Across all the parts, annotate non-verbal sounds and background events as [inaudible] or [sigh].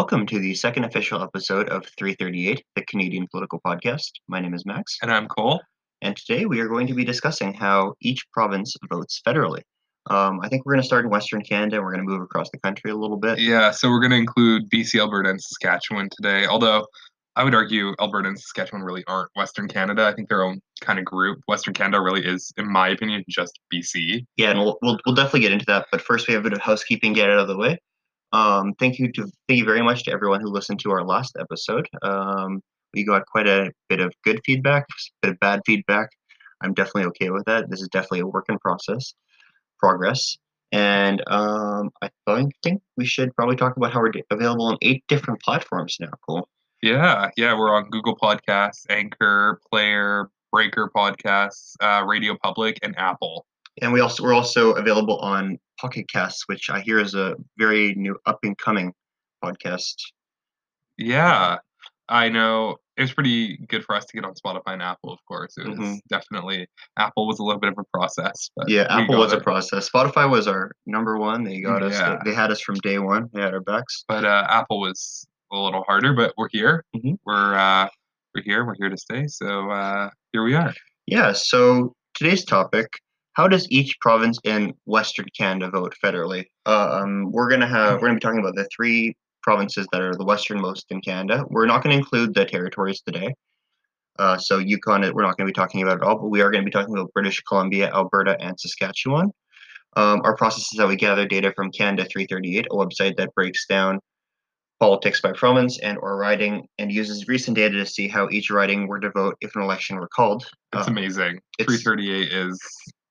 welcome to the second official episode of 338, the Canadian Political Podcast. My name is Max, And I'm Cole. and today we are going to be discussing how each province votes federally. Um, I think we're going to start in Western Canada and we're going to move across the country a little bit. Yeah, so we're going to include BC, Alberta, and Saskatchewan today. Although I would argue Alberta and Saskatchewan really aren't Western Canada. I think their own kind of group. Western Canada really is, in my opinion, just BC. Yeah, and we'll, we'll, we'll definitely get into that. But first, we have a bit of housekeeping get out of the way. Um, thank you to thank you very much to everyone who listened to our last episode. Um, we got quite a bit of good feedback, a bit of bad feedback. I'm definitely okay with that. This is definitely a work in process, progress. And um, I think, we should probably talk about how we're available on eight different platforms now. Cool. Yeah, yeah, we're on Google Podcasts, Anchor, Player, Breaker Podcasts, uh, Radio Public, and Apple. And we also we're also available on Pocket Casts, which I hear is a very new up and coming podcast. Yeah, I know it was pretty good for us to get on Spotify and Apple, of course. It was Mhm. definitely Apple was a little bit of a process, but Yeah, Apple was a process. Spotify was our number one. They got us. Yeah. They, they had us from day one. They had our backs. but uh, Apple was a little harder. But we're here. Mhm. We're uh, we're here. We're here to stay. So uh, here we are. Yeah. So today's topic: How does each province in Western Canada vote federally? Um, we're gonna have. We're gonna be talking about the three provinces that are the westernmost in Canada. We're not going to include the territories today. Uh, so Yukon, we're not going to be talking about at all, but we are going to be talking about British Columbia, Alberta, and Saskatchewan. Um, our process is that we gather data from Canada 338, a website that breaks down politics by province and or riding, and uses recent data to see how each riding were to vote if an election were called. It's Uh, amazing. it's- 338 is.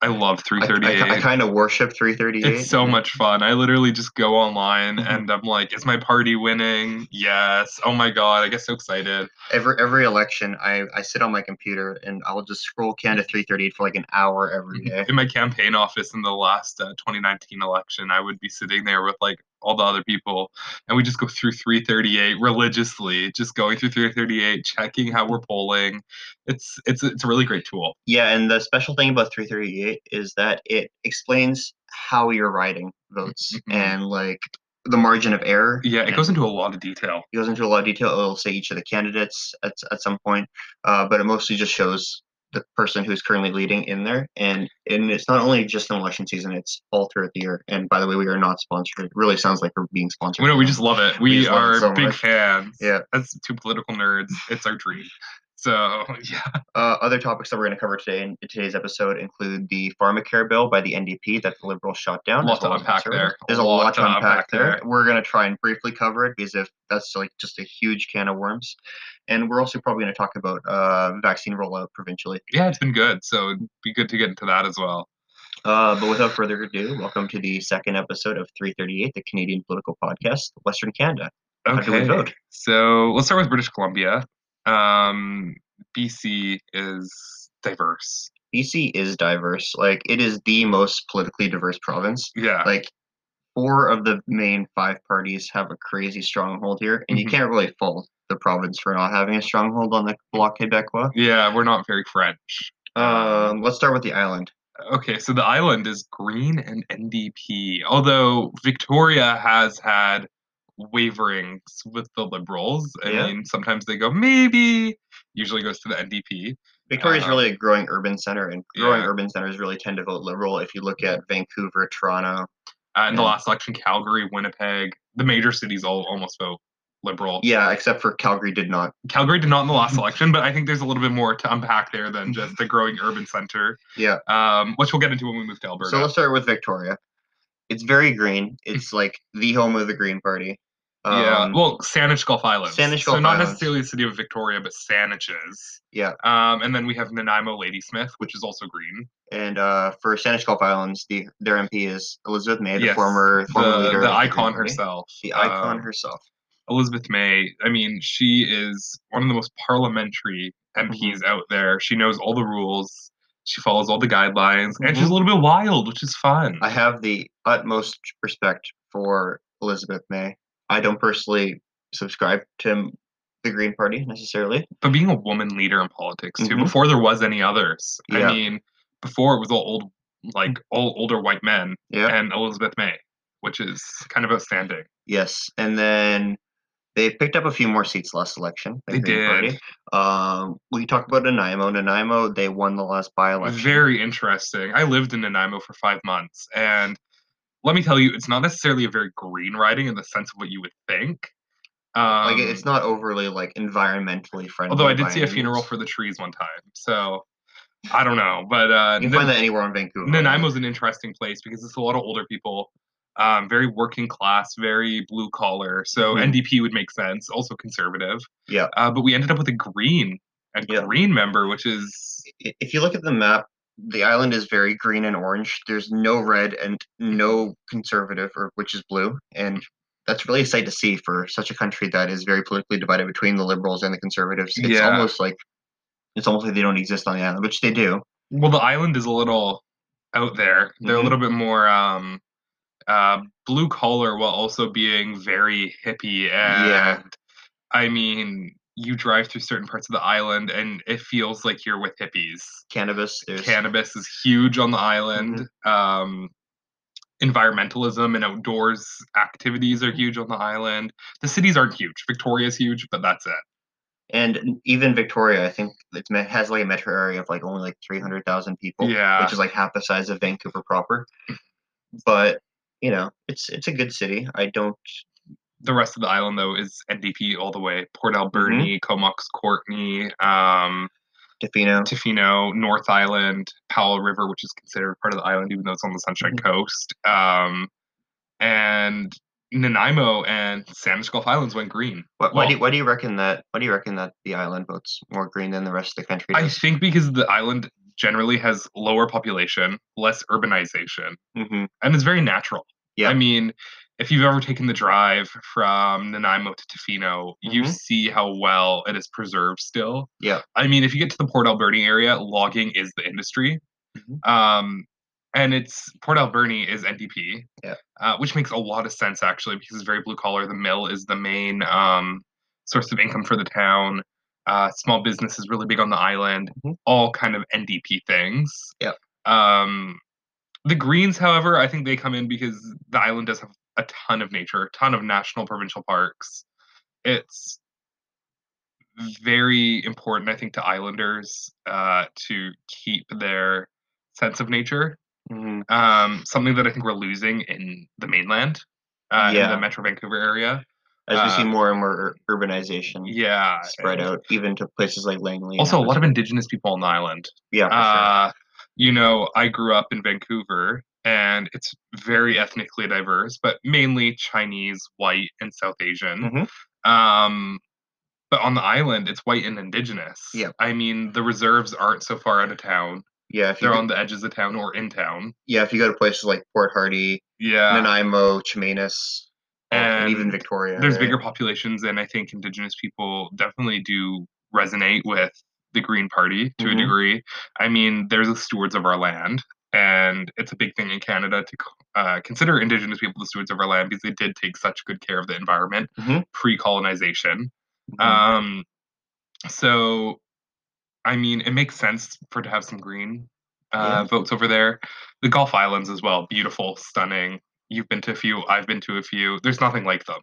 I love I, 338. I, I kind of worship 338. it's so much fun. I literally just go online Mhm. and I'm like, is my party winning? Yes. Oh my god, I get so excited. Every every election, I, I sit on my computer and I'll just scroll Canada 338 for like an hour every day. In my campaign office in the last uh, 2019 election, I would be sitting there with like all the other people, and we just go through 338 religiously, just going through 338, checking how we're polling. It's it's it's a really great tool. Yeah, and the special thing about 338 is that it explains how you're writing votes Mhm. and like the margin of error. Yeah, it goes into a lot of detail. it goes into a lot of detail. It'll say each of the candidates at, at some point, uh, but it mostly just shows the person who's currently leading in there. And and it's not only just an election season; it's all throughout the year. And by the way, we are not sponsored. It really sounds like we're being sponsored. We know we just love it. We, it are so big much. fans. Yeah. That's two political nerds, it's our dream. So [laughs] yeah, Uh, other topics that we're going to cover today in today's episode include the pharmacare bill by the NDP that the Liberals shot down. A lot to unpack there. There's a lot to unpack there. We're going to try and briefly cover it because if that's like just a huge can of worms, and we're also probably going to talk about uh, vaccine rollout provincially. yeah, it's been good. So it'd be good to get into that as well. Uh, but without further ado, welcome to the second episode of 338, the Canadian Political Podcast, Western Canada. How do we vote? So let's start with British Columbia. Um, BC is diverse. BC is diverse. Like it is the most politically diverse province. Yeah. like four of the main five parties have a crazy stronghold here, and you Mhm. can't really fault the province for not having a stronghold on the Bloc Québécois. yeah, we're not very French. Um, let's start with the island. Okay, so the island is Green and NDP. Although Victoria has had waverings with the Liberals. I Yeah. mean, sometimes they go maybe, usually goes to the NDP. Victoria is Um, really a growing urban center, and growing yeah. urban centers really tend to vote Liberal. If you look at Vancouver, Toronto, Uh, in the last election, Calgary, Winnipeg, the major cities all almost vote Liberal. yeah, except for Calgary did not. Calgary did not in the last [laughs] election, but I think there's a little bit more to unpack there than [laughs] just the growing urban center, Yeah. um, which we'll get into when we move to Alberta. So let's start with Victoria. It's very green. [laughs] It's like the home of the Green Party. Yeah, Um, well, Saanich Gulf Islands. Saanich so Gulf not Islands. necessarily the city of Victoria, but Saanich's. Yeah. Um, and then we have Nanaimo Ladysmith, which is also green. and uh, for Saanich Gulf Islands, the their MP is Elizabeth May, the Yes, former former The, leader, the of Green icon Party. herself. the icon um, herself. Elizabeth May. I mean, she is one of the most parliamentary MPs out there. She knows all the rules. She follows all the guidelines, and she's a little bit wild, which is fun. I have the utmost respect for Elizabeth May. I don't personally subscribe to the Green Party necessarily. but being a woman leader in politics too, Mhm. before there was any others. Yeah. I mean, before it was all old, like all older white men, Yeah. and Elizabeth May, which is kind of outstanding. Yes, and then They picked up a few more seats last election. the They Green did. Party. Um, we talked about Nanaimo. Nanaimo, they won the last by-election. Very interesting. I lived in Nanaimo for five months, and let me tell you, it's not necessarily a very green riding in the sense of what you would think. Um, like it's not overly like environmentally friendly. although I did see a funeral for the trees one time, so I don't know. But uh, You can find that anywhere on Vancouver. Nanaimo's an interesting place because it's a lot of older people, um, very working class, very blue collar. So Mhm. NDP would make sense, also conservative. Yeah. Uh, but we ended up with a green, a Yeah. green member, which is If you look at the map, the island is very green and orange. There's no red and no conservative, or which is blue, and that's really a sight to see for such a country that is very politically divided between the liberals and the conservatives. It's Yeah. almost like it's almost like they don't exist on the island, which they do. well, the island is a little out there. They're a Mhm. little bit more um, uh, blue collar while also being very hippie. And Yeah. I mean, you drive through certain parts of the island, and it feels like you're with hippies. Cannabis, there's cannabis is huge on the island. Mm-hmm. Um, environmentalism and outdoors activities are huge on the island. The cities aren't huge. Victoria's huge, but that's it. and even Victoria, I think it has like a metro area of like only like three hundred thousand people, Yeah. which is like half the size of Vancouver proper. But you know, it's it's a good city. I don't. The rest of the island, though, is NDP all the way. Port Mm-hmm. Alberni, Comox Courtenay, um, Tofino. Tofino, North Island, Powell River, which is considered part of the island, even though it's on the Sunshine Mm-hmm. Coast, um, and Nanaimo and Saanich Gulf Islands went green. Why, why, do you, why do you reckon that? Why do you reckon that the island votes more green than the rest of the country? I think because the island generally has lower population, less urbanization, Mhm. and it's very natural. Yeah. I mean, if you've ever taken the drive from Nanaimo to Tofino, you Mhm. see how well it is preserved still. Yeah. I mean, if you get to the Port Alberni area, logging is the industry. Mhm. Um, and it's Port Alberni is NDP, Yeah. uh, which makes a lot of sense actually because it's very blue collar. The mill is the main um, source of income for the town. Uh, small business is really big on the island. Mhm. All kind of NDP things. Yeah. Um, the Greens, however, I think they come in because the island does have a ton of nature, a ton of national provincial parks. It's very important, I think, to islanders uh, to keep their sense of nature. Mhm. Um, something that I think we're losing in the mainland, uh, in the Metro Vancouver area. As we see uh, more and more urbanization Yeah, spread out, even to places like Langley. Also, a lot of Indigenous people on the island. yeah, for sure. Uh, you know, I grew up in Vancouver, and it's very ethnically diverse, but mainly Chinese, white, and South Asian. Mhm. Um, but on the island, it's white and indigenous. Yeah. I mean, the reserves aren't so far out of town; Yeah, if they're on the edges of town or in town. yeah, if you go to places like Port Hardy, Yeah, Nanaimo, Chemainus, and, even Victoria. there's right? bigger populations, and I think indigenous people definitely do resonate with the Green Party to Mhm. a degree. I mean, they're the stewards of our land, and it's a big thing in Canada to uh, consider indigenous people the stewards of our land because they did take such good care of the environment Mhm. pre-colonization. Mhm. Um, so, I mean, it makes sense for to have some green uh, Yeah. votes over there. The Gulf Islands as well, beautiful, stunning. You've been to a few. I've been to a few. There's nothing like them.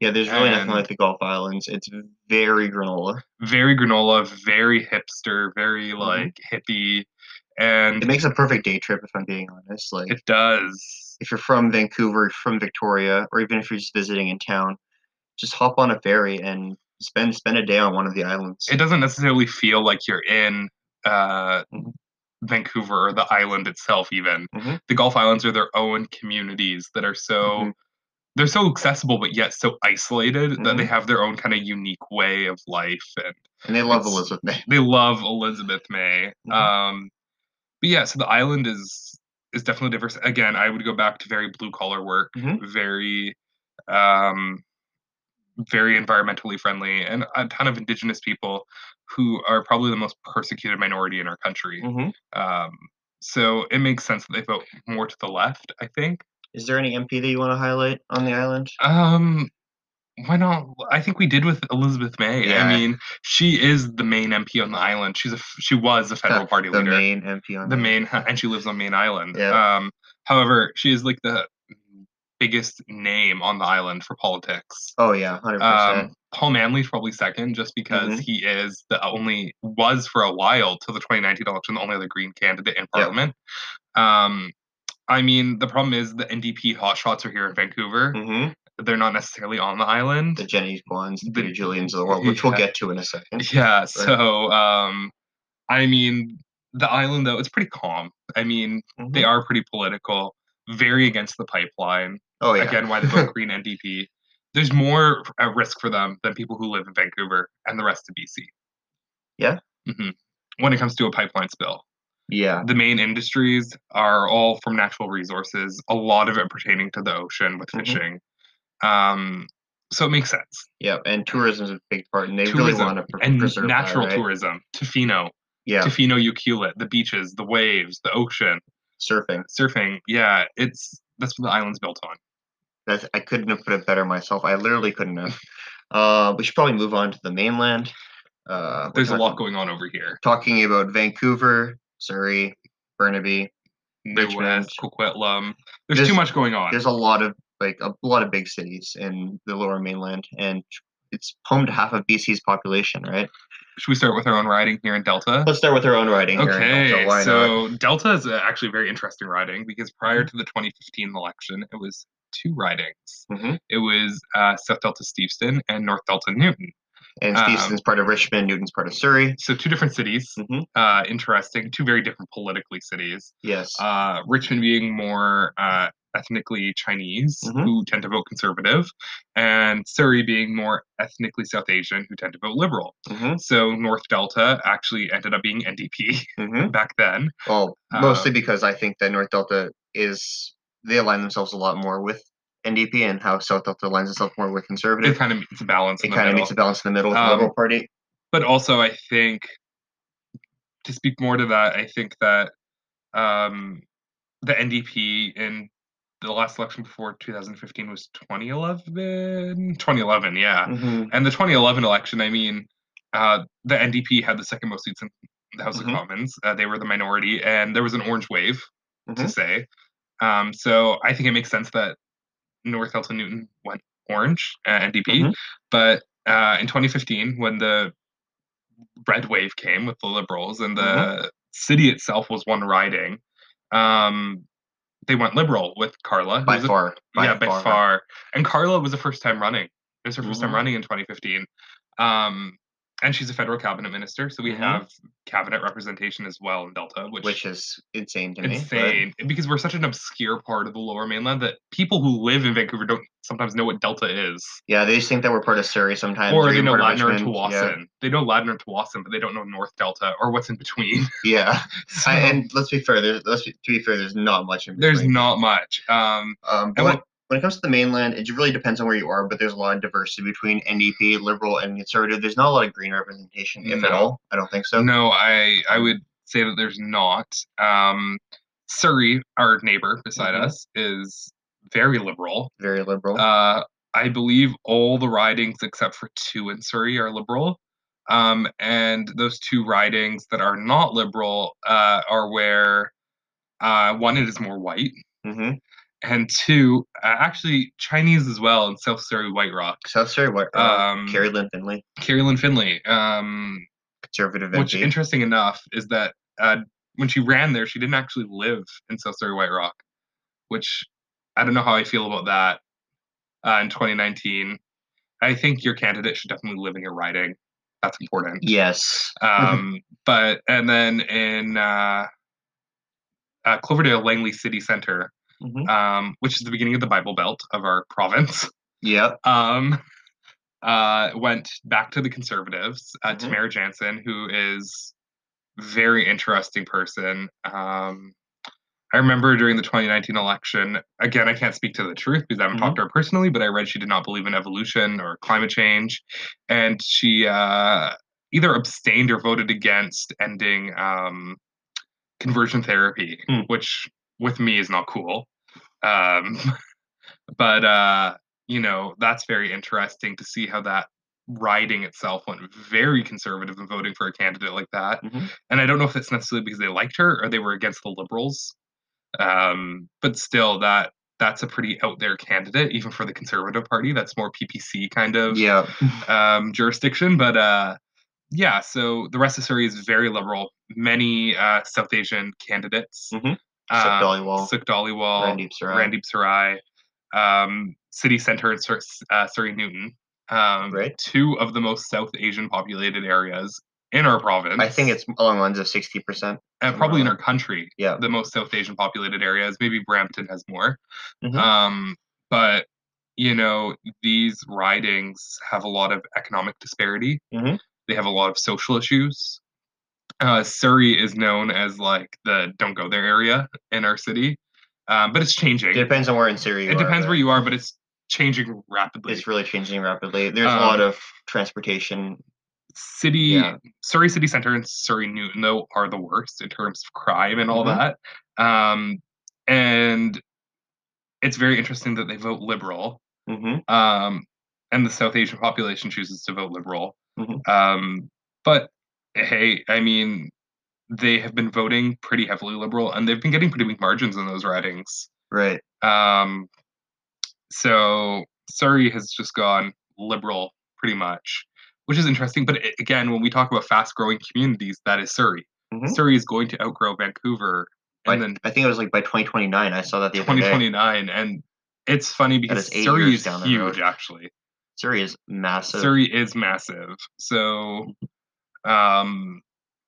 yeah, there's really nothing like the Gulf Islands. It's very granola. Very granola, very hipster, very Mhm. like hippie, and It makes a perfect day trip, if I'm being honest. Like, it does. if you're from Vancouver, from Victoria, or even if you're just visiting in town, just hop on a ferry and spend spend a day on one of the islands. It doesn't necessarily feel like you're in uh, Mhm. Vancouver or the island itself. Even Mhm. the Gulf Islands are their own communities that are so. Mhm. They're so accessible, but yet so isolated that they Mhm. have their own kind of unique way of life, and and they love Elizabeth May. they love Elizabeth May. Mhm. Um, but yeah, so the island is is definitely diverse. Again, I would go back to very blue collar work, Mhm. very, um, very environmentally friendly, and a ton of indigenous people who are probably the most persecuted minority in our country. Mhm. Um, so it makes sense that they vote more to the left. I think. Is there any MP that you want to highlight on the island? Um, why not? I think we did with Elizabeth May. Yeah. I mean, she is the main MP on the island. She's a she was a federal party the leader. The main MP on the main and she lives on main island Yeah. um however she is like the biggest name on the island for politics. Oh yeah, hundred. Um, Paul Manly's probably second, just because Mhm. he is the only was for a while till the 2019 election the only other Green candidate in Parliament. Um, I mean, the problem is the NDP hotshots are here in Vancouver. hmm They're not necessarily on the island. The Jenny Kwans, the Peter Julians of the world, [laughs] which we'll get to in a second. Yeah, so um, I mean, the island though it's pretty calm. I mean, they Mhm. are pretty political, very against the pipeline. Oh yeah. Again, why they vote Green [laughs] NDP. There's more at risk for them than people who live in Vancouver and the rest of BC. Yeah? hmm When it comes to a pipeline spill, yeah. the main industries are all from natural resources. A lot of it pertaining to the ocean with Mhm. fishing. Um, so it makes sense. Yeah. And tourism is a big part, and they really want to pr- and preserve natural that, right? tourism, Tofino, Yeah. Tofino Ucluelet, the beaches, the waves, the ocean, Surfing. surfing. Yeah, it's that's what the island's built on. That's I couldn't have put it better myself. I literally couldn't have. Uh, we should probably move on to the mainland. Uh, There's a lot going on over here. Talking about Vancouver, Surrey, Burnaby. New Richmond. Coquitlam. There's, There's- too much going on. There's a lot of like a lot of big cities in the Lower Mainland, and it's home to half of BC's population, right? Should we start with our own riding here in Delta? Let's start with our own riding. Okay, Delta, why not? so Delta is uh, actually very interesting riding because prior Mm-hmm. to the 2015 election, it was two ridings. Mhm. It was uh, South Delta Steveston and North Delta Newton. And um, Steveston's part of Richmond, Newton's part of Surrey. So two different cities. Mhm. Uh, interesting. Two very different politically cities. Yes. Uh, Richmond being more uh, ethnically Chinese, Mhm. who tend to vote conservative, and Surrey being more ethnically South Asian, who tend to vote liberal. hmm So North Delta actually ended up being NDP hmm [laughs] back then. Well, Uh, mostly because I think that North Delta is they align themselves a lot more with NDP, and how South Delta aligns itself more with conservative. It kind of meets a balance. It the kind of meets a balance in the middle with Um, the Liberal Party. but also I think to speak more to that, I think that um, the NDP in the last election before 2015 was 2011. 2011, yeah. hmm And the 2011 election, I mean, uh, the NDP had the second most seats in the House Mhm. of Commons. Uh, they were the minority, and there was an orange wave to Mhm. say. Um, so I think it makes sense that North Delta Newton went orange, uh, NDP. But uh, in 2015, when the red wave came with the Liberals and the Mm-hmm. city itself was one riding, um, they went Liberal with Carla. By was a- far, by yeah, by far. far. And Carla was the first time running. It was her 1st time Mhm. running in 2015. Um, and she's a federal cabinet minister, so we Mhm. have cabinet representation as well in Delta, which, which is insane to me. but- insane because we're such an obscure part of the Lower Mainland that people who live in Vancouver don't sometimes know what Delta is, Yeah, they just think that we're part of Surrey sometimes. or they know Ladner and. Tsawwassen. They know Ladner and Tsawwassen, but they don't know North Delta or what's in between. Yeah, [laughs] yeah. So, I, and let's be fair. There's, let's be, to be fair. There's not much. In there's not much. Um, Um, but when, it comes to the mainland, it really depends on where you are. But there's a lot of diversity between NDP, Liberal, and Conservative. There's not a lot of Green representation, if at all. I don't think so. No, I I would say that there's not. Um, Surrey, our neighbor beside Mhm. us, is very liberal. Very liberal. Uh, I believe all the ridings except for two in Surrey are liberal. Um, and those two ridings that are not liberal uh, are where uh, one it is more white, hmm and two uh, actually Chinese as well in South Surrey White Rock. South Surrey, what? Uh, Um, Kerry-Lynne Findlay, Carrie Lynn Finley. Um, Conservative Which, MP. interesting enough, is that uh, when she ran there, she didn't actually live in South Surrey White Rock, which I don't know how I feel about that uh, in 2019. I think your candidate should definitely live in your riding. That's important. yes. Um, but, and then in uh, uh, Cloverdale Langley City Center, hmm um, which is the beginning of the Bible Belt of our province, Yeah. [laughs] um, uh, went back to the conservatives. Uh, Mhm. Tamara Jansen, who is very interesting person. Um, I remember during the 2019 election. Again, I can't speak to the truth because I haven't Mhm. talked to her personally, but I read she did not believe in evolution or climate change, and she uh, either abstained or voted against ending um, conversion therapy, Hmm. which with me is not cool. Um, [laughs] but uh, you know that's very interesting to see how that riding itself went very conservative in voting for a candidate like that Mhm. and i don't know if it's necessarily because they liked her or they were against the liberals um, but still that that's a pretty out there candidate, even for the Conservative Party. That's more PPC kind of Yeah. [laughs] um, jurisdiction. But uh, yeah, so the rest of Surrey is very liberal. Many uh, South Asian candidates. Mhm. Sukh Dhaliwal, Sukh Dhaliwal, Randeep Sarai. Randeep Sarai, um, city center in Sur- uh, Surrey Newton. Um, Right. Two of the most South Asian populated areas in our province. I think it's along the lines of sixty percent. and probably in our country. Yeah. The most South Asian populated areas. Maybe Brampton has more. Mhm. Um, but you know, these ridings have a lot of economic disparity. Mhm. They have a lot of social issues. Uh, Surrey is known as like the don't go there area in our city, um, but it's changing. It depends on where in you it are. depends where you are, but it's changing rapidly. It's really changing rapidly. There's Um, a lot of transportation. City, Yeah. Surrey City Center and Surrey Newton though are the worst in terms of crime and all Mhm. that. Um, and it's very interesting that they vote liberal. hmm um, and the South Asian population chooses to vote liberal. Mhm. Um, but hey, I mean, they have been voting pretty heavily liberal, and they've been getting pretty big margins in those ridings. Right. Um, so Surrey has just gone liberal pretty much, which is interesting. But again, when we talk about fast-growing communities, that is Surrey. Mhm. Surrey is going to outgrow Vancouver, By, and then I think it was like by 2029. I saw that the other day. 2029, and it's funny because is Surrey is huge, road. actually. Surrey is massive. Surrey is massive, so um,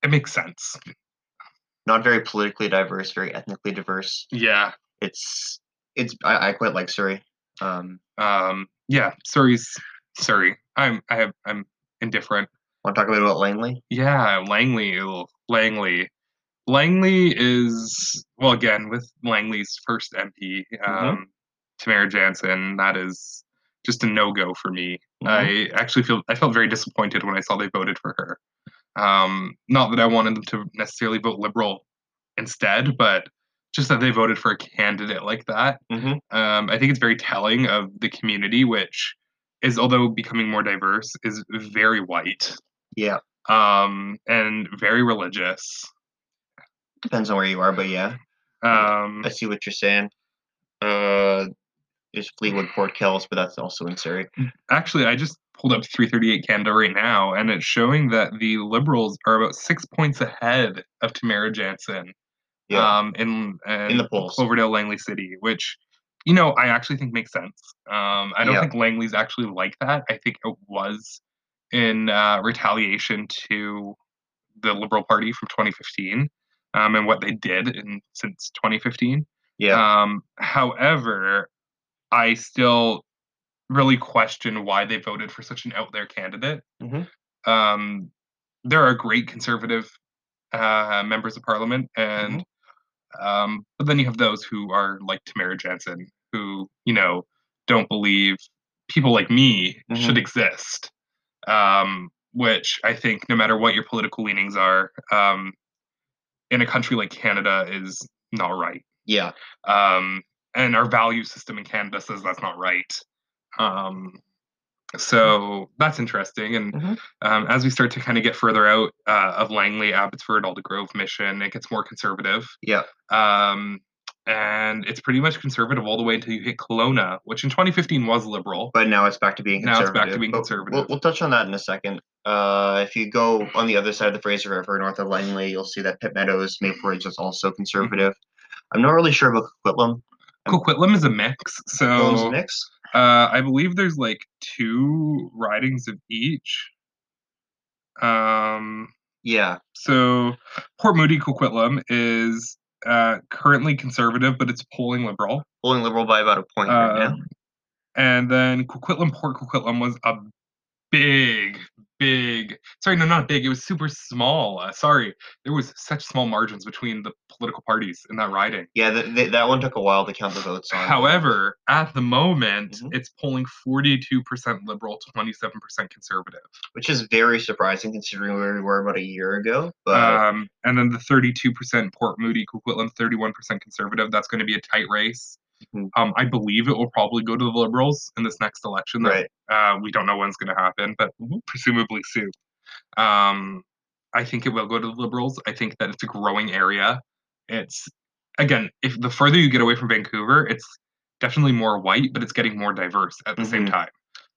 it makes sense. Not very politically diverse, very ethnically diverse. Yeah, It's it's I, I quite like Surrey. Um, um, yeah. Surrey's Surrey. I'm I have I'm indifferent. want to talk a bit about Langley? Yeah, Langley. Langley. Langley is well again with Langley's first MP, um, Tamara Jansen. That is just a no go for me. I actually feel I felt very disappointed when I saw they voted for her. Um, not that I wanted them to necessarily vote liberal instead, but just that they voted for a candidate like that. hmm Um, I think it's very telling of the community, which is although becoming more diverse, is very white Yeah, um, and very religious. depends on where you are, but yeah, Um, I see what you're saying. Uh, there's Fleetwood Port Kells, but that's also in Surrey. actually, I just pulled up 338 Canada right now, and it's showing that the Liberals are about six points ahead of Tamara Jansen Yeah, um, in, In the polls. Cloverdale, Langley City, which you know I actually think makes sense. Um, I don't Yeah. think Langley's actually like that. I think it was in uh, retaliation to the Liberal Party from 2015 um, and what they did in since 2015. yeah, Um, however, I still really question why they voted for such an out there candidate. Mhm. Um, there are great conservative uh, members of parliament, and um, but then you have those who are like Tamara Jansen, who you know don't believe people like me should exist. Um, which I think, no matter what your political leanings are, um, in a country like Canada, is not right yeah. um, and our value system in Canada says that's not right. Um, so that's interesting. And Mhm. um, as we start to kind of get further out uh, of Langley, Abbotsford, Aldergrove Mission, it gets more conservative. Yeah. Um, and it's pretty much conservative all the way until you hit Kelowna, which in 2015 was liberal. But now it's back to being Now it's back to being But conservative. We'll, we'll touch on that in a second. Uh, if you go on the other side of the Fraser River, north of Langley, you'll see that Pitt Meadows, Maple Ridge is also conservative. I'm not really sure about Coquitlam. Coquitlam is a mix. Coquitlam's a So mix. uh, I believe there's like two ridings of each. Um, Yeah, So Port Moody Coquitlam is uh, currently conservative, but it's polling liberal. polling liberal by about a point right now. Um, and then Coquitlam Port Coquitlam was a big, big. Sorry, no, not big. It was super small. Uh, sorry, there was such small margins between the political parties in that riding. Yeah, th- th- that one took a while to count the votes on. However, at the moment, Mhm. it's polling 42% liberal, 27% conservative. which is very surprising considering where we were about a year ago. But Um, and then the 32% Port Moody, Coquitlam, 31% conservative. That's going to be a tight race. Mhm. Um, I believe it will probably go to the Liberals in this next election. that, right, Uh, we don't know when's going to happen, but Mhm. presumably soon. Um, I think it will go to the Liberals. I think that it's a growing area. It's again, if the further you get away from Vancouver, it's definitely more white, but it's getting more diverse at the same Mhm. time.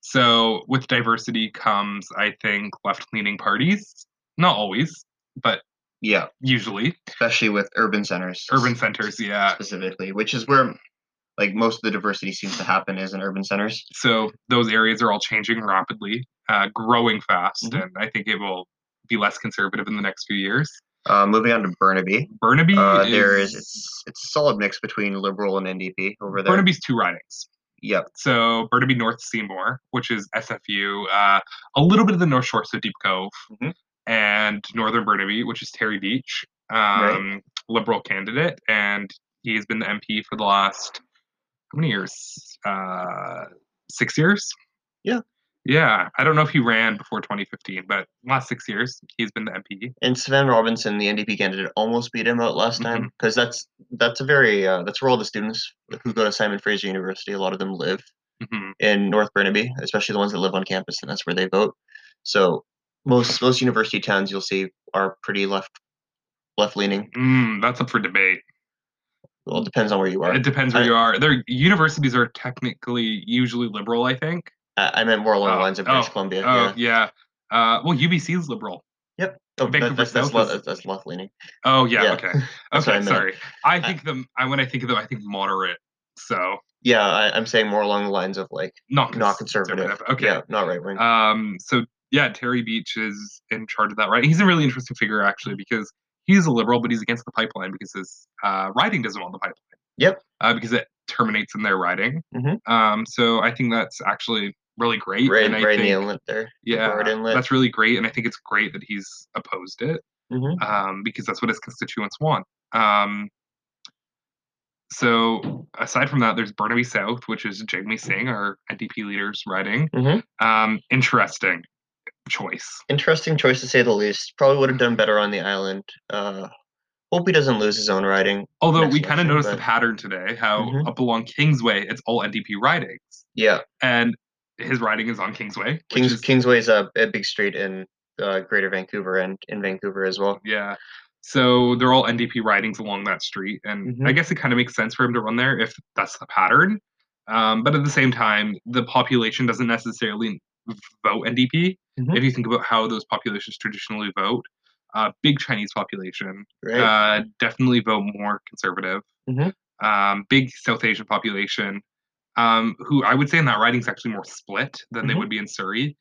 So with diversity comes, I think, left-leaning parties. Not always, but Yeah, usually especially with urban centers. urban centers. Yeah. specifically, which is where like most of the diversity seems to happen is in urban centers. So those areas are all changing rapidly, uh, growing fast, Mhm. and I think it will be less conservative in the next few years. Uh, moving on to Burnaby, Burnaby uh, is, there is it's it's a solid mix between liberal and NDP over there. Burnaby's two ridings. Yep. So Burnaby North Seymour, which is SFU, uh, a little bit of the North Shore, so Deep Cove, Mhm. and Northern Burnaby, which is Terry Beech, um, liberal candidate, and he's been the MP for the last how many years? Uh, six years. Yeah. Yeah, I don't know if he ran before 2015, but last six years he's been the MP. And Svend Robinson, the NDP candidate, almost beat him out last time Mhm. because that's that's a very uh, that's where all the students who go to Simon Fraser University. A lot of them live hmm in North Burnaby, especially the ones that live on campus, and that's where they vote. So most most university towns you'll see are pretty left left leaning. Mm, that's up for debate. Well, it depends on where you are. It depends where I- you are. Their universities are technically usually liberal, I think. I, I meant more along Oh, the lines of British oh, Columbia. Oh yeah. yeah. Uh, well, UBC is liberal. Yep. Oh, Vancouver that's that's, is- that's, left leaning. Oh yeah. Yeah. Okay. [laughs] What I Okay. Sorry. I think them. I when I think of them, I think moderate. So Yeah, I, I'm saying more along the lines of like not not conservative. Okay. Yeah, not right wing. Um. So yeah, Terry Beech is in charge of that, right? He's a really interesting figure actually because he's a liberal, but he's against the pipeline because his uh, riding doesn't want the pipeline. Yep. Uh, because it terminates in their riding. Mhm. Um. So I think that's actually really great. right and I right in the inlet there. Yeah, Burrard Inlet. that's really great, and I think it's great that he's opposed it Mhm. um, because that's what his constituents want. Um, so aside from that, there's Burnaby South, which is Jagmeet Singh, our NDP leader's riding. Mhm. Um, interesting choice. Interesting choice to say the least. Probably would have done better on the island. Uh, hope he doesn't lose his own riding. Although we kind of noticed the pattern today, how Mhm. up along Kingsway, it's all NDP ridings, Yeah, and his riding is on Kingsway. Kings is- Kingsway is a, a big street in uh, Greater Vancouver and in Vancouver as well. Yeah. So they're all NDP ridings along that street. And I Mhm. guess it kind of makes sense for him to run there if that's the pattern. Um, but at the same time, the population doesn't necessarily vote NDP. Mhm. If you think about how those populations traditionally vote, uh, big Chinese population Right. uh, definitely vote more conservative. Mhm. Um, big South Asian population, um, who I would say in that riding is actually more split than they Mhm. would be in Surrey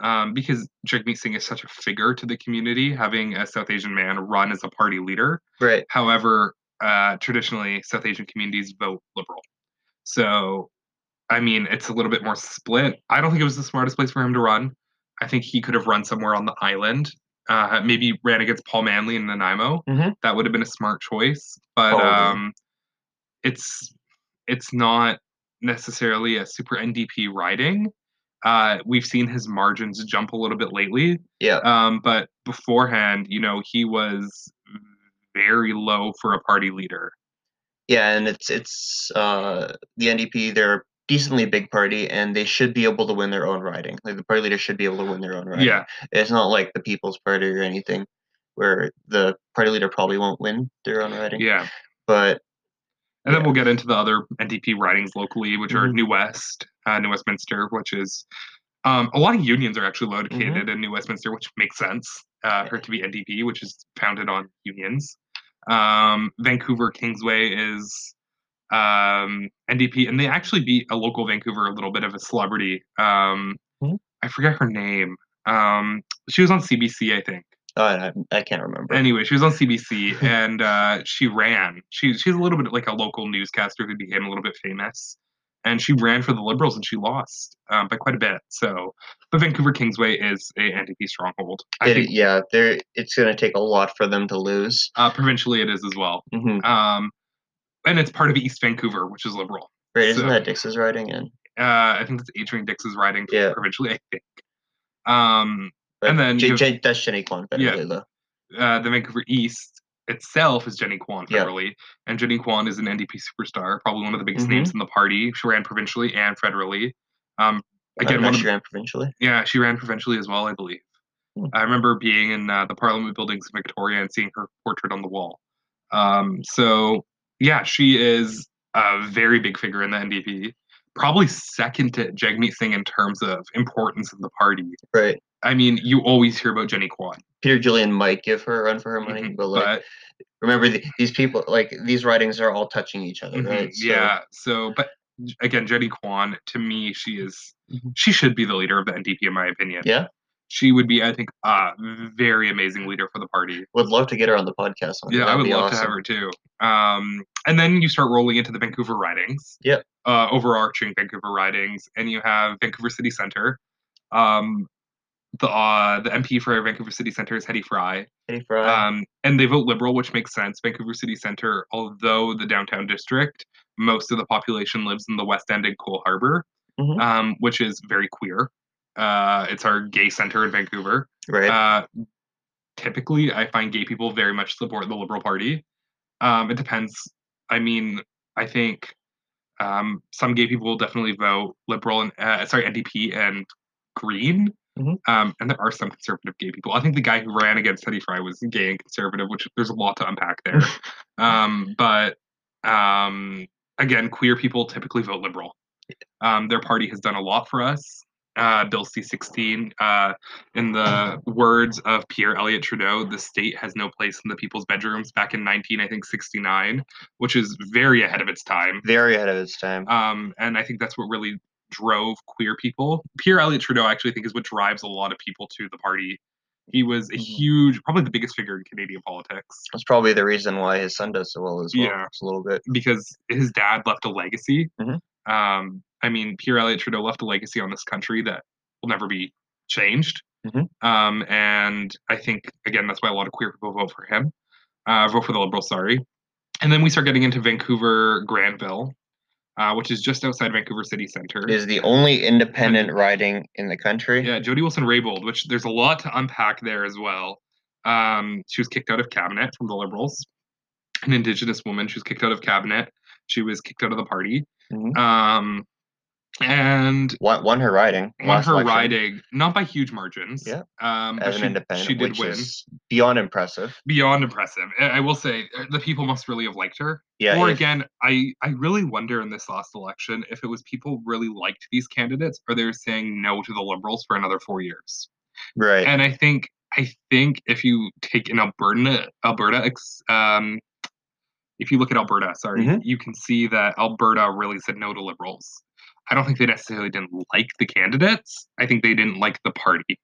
um, because Jagmeet Singh is such a figure to the community, having a South Asian man run as a party leader. right. However, uh, traditionally, South Asian communities vote liberal. So, I mean, it's a little bit more split. I don't think it was the smartest place for him to run. I think he could have run somewhere on the island. Uh, maybe ran against Paul Manly in Nanaimo. Mhm. That would have been a smart choice. But Probably. um, it's it's not necessarily a super NDP riding. Uh, we've seen his margins jump a little bit lately. Yeah. Um, but beforehand, you know, he was very low for a party leader. Yeah, and it's it's uh, the NDP. They're decently big party, and they should be able to win their own riding. Like the party leader should be able to win their own riding. Yeah, It's not like the People's Party or anything, where the party leader probably won't win their own riding. yeah. But And then Yeah. we'll get into the other NDP ridings locally, which are Mhm. New West, uh, New Westminster, which is um, a lot of unions are actually Mm-hmm. located in New Westminster, which makes sense uh, for it to be NDP, which is founded on unions. Um, Vancouver Kingsway is um, NDP, and they actually beat a local Vancouver, a little bit of a celebrity. Um, Mhm. I forget her name. Um, she was on CBC, I think. uh, I, I can't remember. Anyway, she was on CBC and uh, she ran. She she's a little bit like a local newscaster who became a little bit famous, and she ran for the Liberals and she lost um, by quite a bit. So, the Vancouver Kingsway is a NDP stronghold. I It- think yeah, there. It's going to take a lot for them to lose. uh, provincially it is as well, hmm um, and it's part of East Vancouver, which is Liberal. Right? Isn't So- that Dix's riding in? Uh, I think it's Adrian Dix's riding Yeah. provincially. I think. Um, But And then J- J- that's Jenny Kwan Yeah. federally, though. uh, the Vancouver East itself is Jenny Kwan Yeah. federally, and Jenny Kwan is an NDP superstar, probably one of the biggest Mhm. names in the party. She ran provincially and federally. Um, Again, one she the, ran provincially. yeah, she ran provincially as well, I believe. Hmm. I remember being in uh, the Parliament buildings in Victoria and seeing her portrait on the wall. Um, so yeah, she is a very big figure in the NDP. Probably second to Jagmeet Singh in terms of importance in the party. Right. I mean, you always hear about Jenny Kwan, Peter Julian might give her a run for her money, Mhm, but like but remember the, these people like these writings are all touching each other, Mhm, right? So- Yeah. So, but again, Jenny Kwan, to me, she is Mhm. she should be the leader of the NDP, in my opinion. Yeah. She would be, I think, a very amazing leader for the party. Would love to get her on the podcast. Yeah, I would love to have her too. Um, and then you start rolling into the Vancouver ridings. Yep. Uh, overarching Vancouver ridings, and you have Vancouver City Centre. Um, the uh, the MP for Vancouver City Centre is Hedy Fry. Hedy Fry. Um, and they vote liberal, which makes sense. Vancouver City Centre, although the downtown district, most of the population lives in the West End and Coal Harbour, Mhm. um, which is very queer. Uh, it's our gay center in Vancouver. right. Uh, typically, I find gay people very much support the Liberal Party. Um, it depends. I mean, I think um, some gay people will definitely vote Liberal and uh, sorry NDP and Green. Mhm. Um, and there are some conservative gay people. I think the guy who ran against Hedy Fry was gay and conservative, which there's a lot to unpack there. [laughs] um, but um, again, queer people typically vote Liberal. Um, their party has done a lot for us. Uh, Bill C-16, uh, in the words of Pierre Elliott Trudeau, the state has no place in the people's bedrooms back in 19, I think 69, which is very ahead of its time. Very ahead of its time. Um, and I think that's what really drove queer people. Pierre Elliott Trudeau, I actually think, is what drives a lot of people to the party. He was a Mhm. huge, probably the biggest figure in Canadian politics That's probably the reason why his son does so well as well. Yeah. Just a little bit. because his dad left a legacy. Mhm. Um, I mean, Pierre Elliott Trudeau left a legacy on this country that will never be changed. Mhm. Um, and I think again that's why a lot of queer people vote for him, uh, vote for the Liberals. Sorry, and then we start getting into Vancouver Granville, uh, which is just outside Vancouver City Centre. It is the only independent riding in the country. Yeah, Jody Wilson Raybould, which there's a lot to unpack there as well. Um, she was kicked out of cabinet from the Liberals. An Indigenous woman, she was kicked out of cabinet. She was kicked out of the party. Mhm. Um, and Won, her riding. won her election riding, not by huge margins. Yeah. Um, as an she, independent, she did which win. beyond impressive. Beyond impressive. I will say uh, the people must really have liked her. Yeah. or if- again, I I really wonder in this last election if it was people really liked these candidates or they're saying no to the Liberals for another four years. right. and I think I think if you take an Alberta Alberta ex- um if you look at Alberta, sorry, Mhm. you can see that Alberta really said no to liberals. I don't think they necessarily didn't like the candidates. I think they didn't like the party.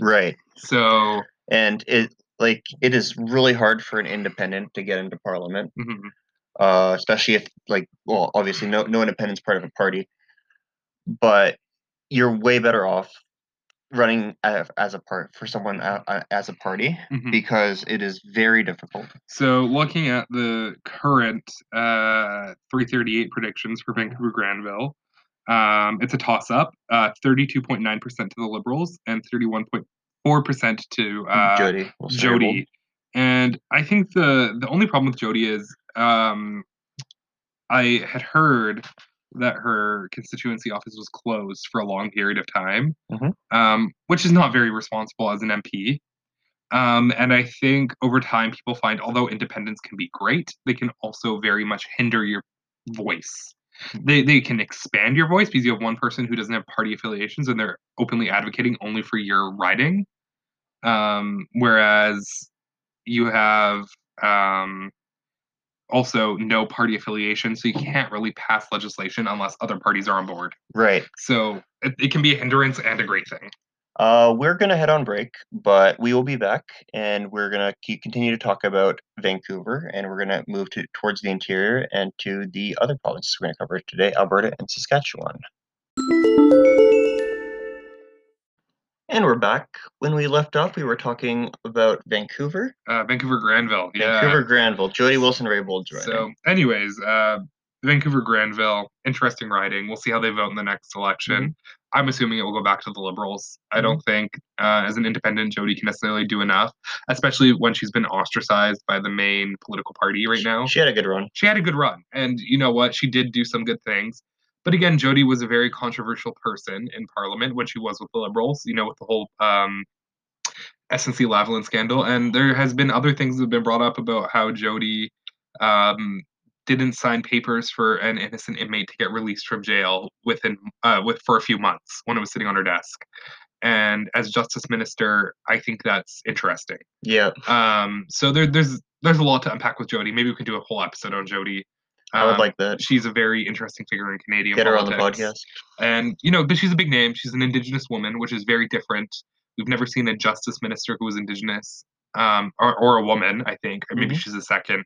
right. So And it like it is really hard for an independent to get into parliament. mhm. uh, especially if like well obviously no no independent's part of a party but you're way better off running as, a part for someone a- a- as a party Mhm. because it is very difficult so looking at the current uh 338 predictions for Vancouver Granville, um, it's a toss up. Uh 32.9% to the liberals and 31.4% to uh jody Wilson-Raybould. Jody. And I think the the only problem with Jody is um, I had heard that her constituency office was closed for a long period of time, Mhm. um, which is not very responsible as an MP. Um, and I think over time, people find although independence can be great, they can also very much hinder your voice. They, they can expand your voice because you have one person who doesn't have party affiliations and they're openly advocating only for your riding. Um, whereas you have um, also no party affiliation, so you can't really pass legislation unless other parties are on board. right So it, it can be a hindrance and a great thing. Uh, we're gonna head on break but we will be back and we're gonna continue to talk about vancouver and we're gonna move to towards the interior and to the other provinces we're gonna cover today alberta and saskatchewan And we're back. When we left off, we were talking about Vancouver, Uh, Vancouver Granville, yeah. Vancouver Granville, Jody Wilson Raybould's So, anyways, uh, Vancouver Granville, interesting riding. We'll see how they vote in the next election. Mm-hmm. I'm assuming it will go back to the Liberals. I don't think, uh, as an independent, Jody can necessarily do enough, especially when she's been ostracized by the main political party right now. She had a good run. She had a good run, and you know what? She did do some good things. But again, Jody was a very controversial person in Parliament when she was with the Liberals. You know, with the whole um, SNC Lavalin scandal, and there has been other things that have been brought up about how Jody um, didn't sign papers for an innocent inmate to get released from jail within uh, with for a few months when it was sitting on her desk. And as justice minister, I think that's interesting. Yeah, Um, so there, there's there's a lot to unpack with Jody. Maybe we could do a whole episode on Jody. I would Um, like that. She's a very interesting figure in Canadian Get her on the podcast. And you know, but she's a big name. She's an Indigenous woman, which is very different. We've never seen a justice minister who was Indigenous, um, or, or a woman. I think, or maybe Mhm. she's a second.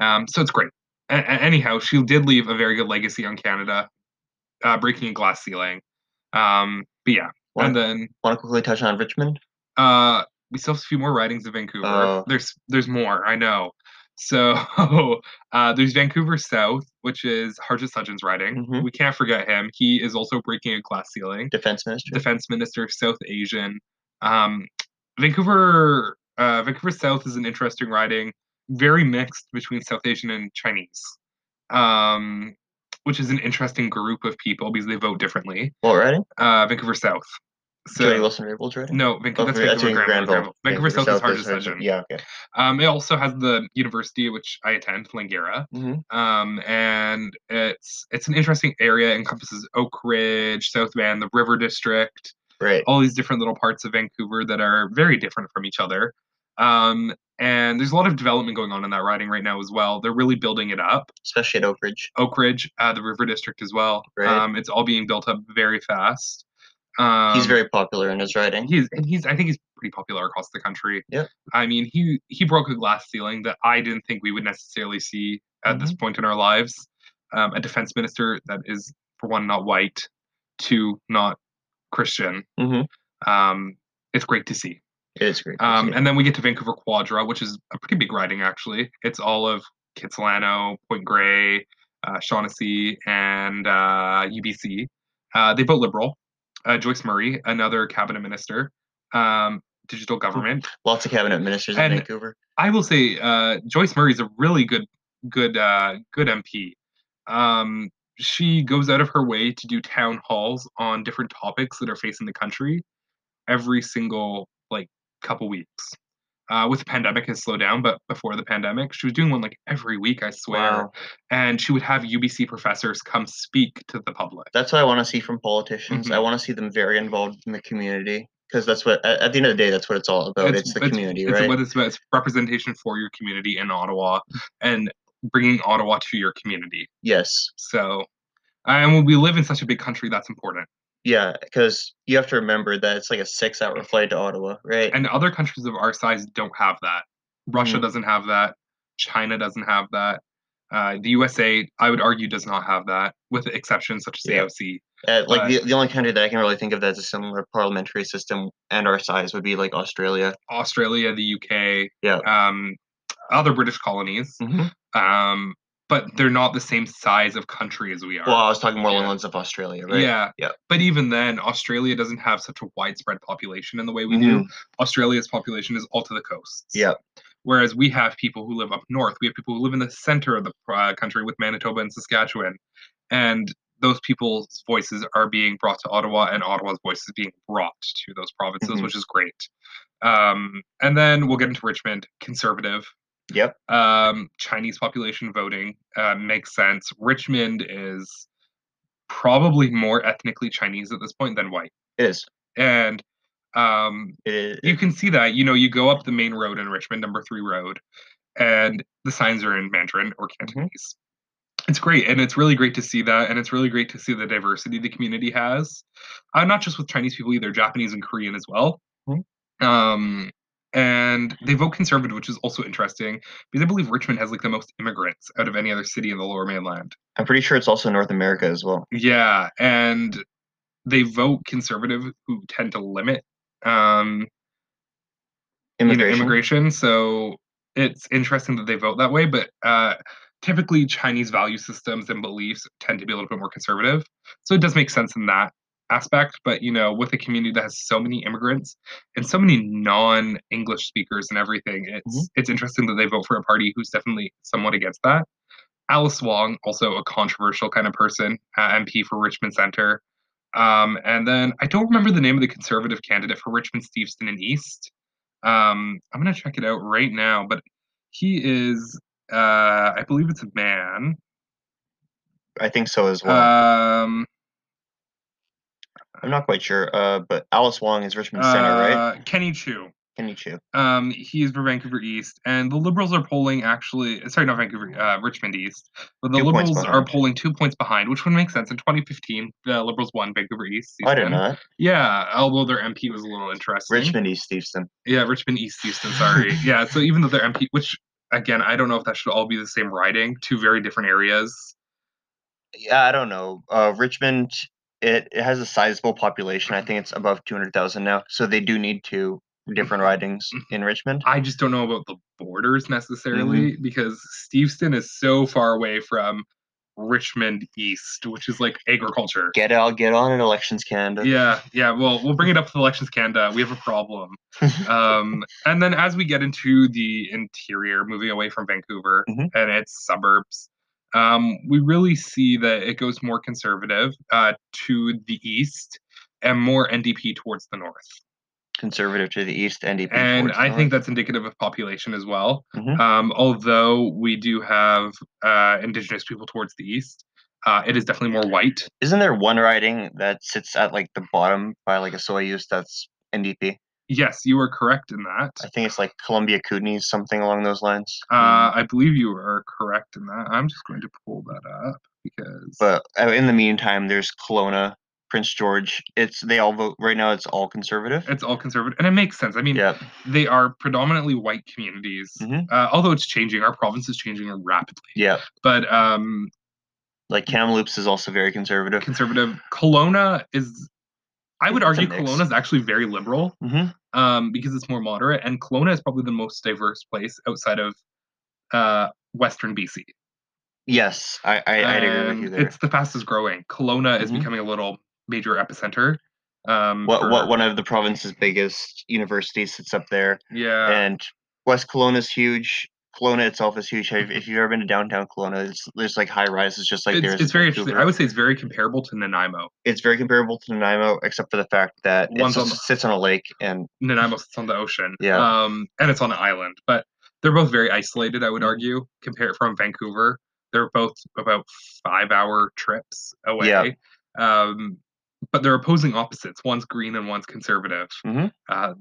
Um, so it's great. A- anyhow, she did leave a very good legacy on Canada, uh, breaking a glass ceiling. Um, but yeah, Want and then want to quickly touch on Richmond? uh, we still have a few more ridings of Vancouver. Oh. There's there's more, I know. So [laughs] uh, there's Vancouver South, which is Harjit Sajjan's riding. Mhm. We can't forget him. He is also breaking a glass ceiling. Defense Minister. Defense Minister, South Asian. Um, Vancouver uh, Vancouver South is an interesting riding, very mixed between South Asian and Chinese, um, which is an interesting group of people because they vote differently. what riding? Uh, Vancouver South. So Jody Wilson Raybould's riding. no, Vancouver, Oh, that's Vancouver Vancouver Granville. Granville. Vancouver South is Harjit is Sajjan. Yeah, okay. Um, it also has the university which I attend, Langara. Mhm. Um, and it's it's an interesting area. It encompasses Oak Ridge, South Van, the River District, Right. all these different little parts of Vancouver that are very different from each other. Um, and there's a lot of development going on in that riding right now as well. They're really building it up. Especially at Oak Ridge. Oak Ridge, uh, the River District as well. Right. Um, it's all being built up very fast. Um, He's very popular in his riding. He's and he's I think he's pretty popular across the country. Yep. I mean he he broke a glass ceiling that I didn't think we would necessarily see at this point in our lives. Um, a defense minister that is for one not white, two not Christian. Mhm. Um, it's great to see. It is great. Um, and then we get to Vancouver Quadra, which is a pretty big riding actually. It's all of Kitsilano, Point Grey, uh, Shaughnessy, and uh, UBC. Uh, they vote Liberal. Uh, Joyce Murray, another cabinet minister, um, digital government. Lots of cabinet ministers in Vancouver. I will say uh, Joyce Murray is a really good, good, uh, good MP. Um, she goes out of her way to do town halls on different topics that are facing the country every single like couple weeks. Uh, with the pandemic has slowed down, but before the pandemic, she was doing one like every week, I swear. Wow. And she would have UBC professors come speak to the public. That's what I want to see from politicians. I Mhm. want to see them very involved in the community because that's what at, the end of the day that's what it's all about. It's, the community, it's right? what it's about. It's representation for your community in Ottawa and bringing Ottawa to your community. yes. So, and when we live in such a big country, that's important. Yeah, because you have to remember that it's like a six-hour flight to Ottawa, right? And other countries of our size don't have that. Russia Mhm. doesn't have that. China doesn't have that. Uh, the USA, I would argue, does not have that, with exceptions such as Yeah. AOC. Uh, like but- the, the only country that I can really think of that's a similar parliamentary system and our size would be like Australia. Australia, the UK, Yeah. um, other British colonies, Mhm. um, but they're not the same size of country as we are. Well, I was talking more along Yeah. the lines of Australia, right? Yeah. Yeah. But even then, Australia doesn't have such a widespread population in the way we Mm-hmm. do. Australia's population is all to the coasts. Yeah. Whereas we have people who live up north. We have people who live in the center of the uh, country with Manitoba and Saskatchewan. And those people's voices are being brought to Ottawa, and Ottawa's voice is being brought to those provinces, Mhm. which is great. Um, and then we'll get into Richmond, conservative Yep. um, Chinese population voting uh, makes sense. Richmond is probably more ethnically Chinese at this point than white, It is. and um, It you can see that. You know, you go up the main road in Richmond, number three road, and the signs are in Mandarin or Cantonese. It's great, and it's really great to see that, and it's really great to see the diversity the community has. Uh, not just with Chinese people either, Japanese and Korean as well. Mhm. Um, and they vote conservative, which is also interesting because I believe Richmond has like the most immigrants out of any other city in the Lower Mainland. I'm pretty sure it's also North America as well. Yeah, and they vote conservative, who tend to limit um, you know, Immigration. immigration. So it's interesting that they vote that way, but uh, typically Chinese value systems and beliefs tend to be a little bit more conservative. So it does make sense in that aspect. But you know, with a community that has so many immigrants and so many non-English speakers and everything, it's Mhm. it's interesting that they vote for a party who's definitely somewhat against that. Alice Wong, also a controversial kind of person, uh, MP for Richmond Center. Um, and then I don't remember the name of the conservative candidate for Richmond, Steveston, and East. Um, I'm gonna check it out right now, but he is Uh, I believe it's a man. I think so as well. Um, I'm not quite sure. Uh, but Alice Wong is Richmond Center, right? uh, Kenny Chiu. Kenny Chiu. Um, he's for Vancouver East, and the Liberals are polling actually. Sorry, not Vancouver, uh, Richmond East, but the Two Liberals are polling two points behind, which would make sense. In 2015, the Liberals won Vancouver East. I didn't know. Yeah, although their MP was a little interesting. Richmond East Houston. Yeah, Richmond East Houston. Sorry. [laughs] yeah, so even though their MP, which again, I don't know if that should all be the same riding, two very different areas. Yeah, I don't know. Uh, Richmond, it, it has a sizable population. I think it's above 200,000 now. So they do need two different ridings in Richmond. I just don't know about the borders necessarily because Steveston is so far away from Richmond East, which is like agriculture. Get out, get on in Elections Canada. Yeah, yeah. Well, we'll bring it up to Elections Canada. We have a problem. [laughs] um, and then as we get into the interior, moving away from Vancouver Mhm. and its suburbs, um, we really see that it goes more conservative uh, to the east and more NDP towards the north. Conservative to the east, NDP. And I think north. that's indicative of population as well. Mhm. Um, although we do have uh, Indigenous people towards the east, uh, it is definitely more white. Isn't there one riding that sits at like the bottom by like Osoyoos that's NDP? Yes, you are correct in that. I think it's like Columbia Kootenays, something along those lines. Uh, Mm. I believe you are correct in that. I'm just going to pull that up because But uh, in the meantime, there's Kelowna, Prince George. It's they all vote right now. It's all conservative. it's all conservative, and it makes sense. I mean, Yeah, they are predominantly white communities. Mhm. Uh, although it's changing, our province is changing rapidly. yeah. But um, Like Kamloops is also very conservative. conservative Kelowna is, I would argue. Kelowna is actually very liberal. hmm um, because it's more moderate, and Kelowna is probably the most diverse place outside of uh, Western BC. Yes, I I, I'd agree with you there. It's the fastest growing. Kelowna is Mhm. becoming a little major epicenter. Um, What what one of the province's biggest universities sits up there, Yeah, and West Kelowna is huge. Kelowna itself is huge. If, you've ever been to downtown Kelowna, it's, there's like high rises just like it's, there's. it's very interesting. I would say it's very comparable to Nanaimo. It's very comparable to Nanaimo, except for the fact that it One's on sits, sits on a lake, and Nanaimo sits on the ocean. Yeah. Um, and it's on an island, but they're both very isolated. I would Mhm. argue, compared from Vancouver. They're both about five-hour trips away. Yeah. Um, but they're opposing opposites. One's green and one's conservative. Mhm. Uh,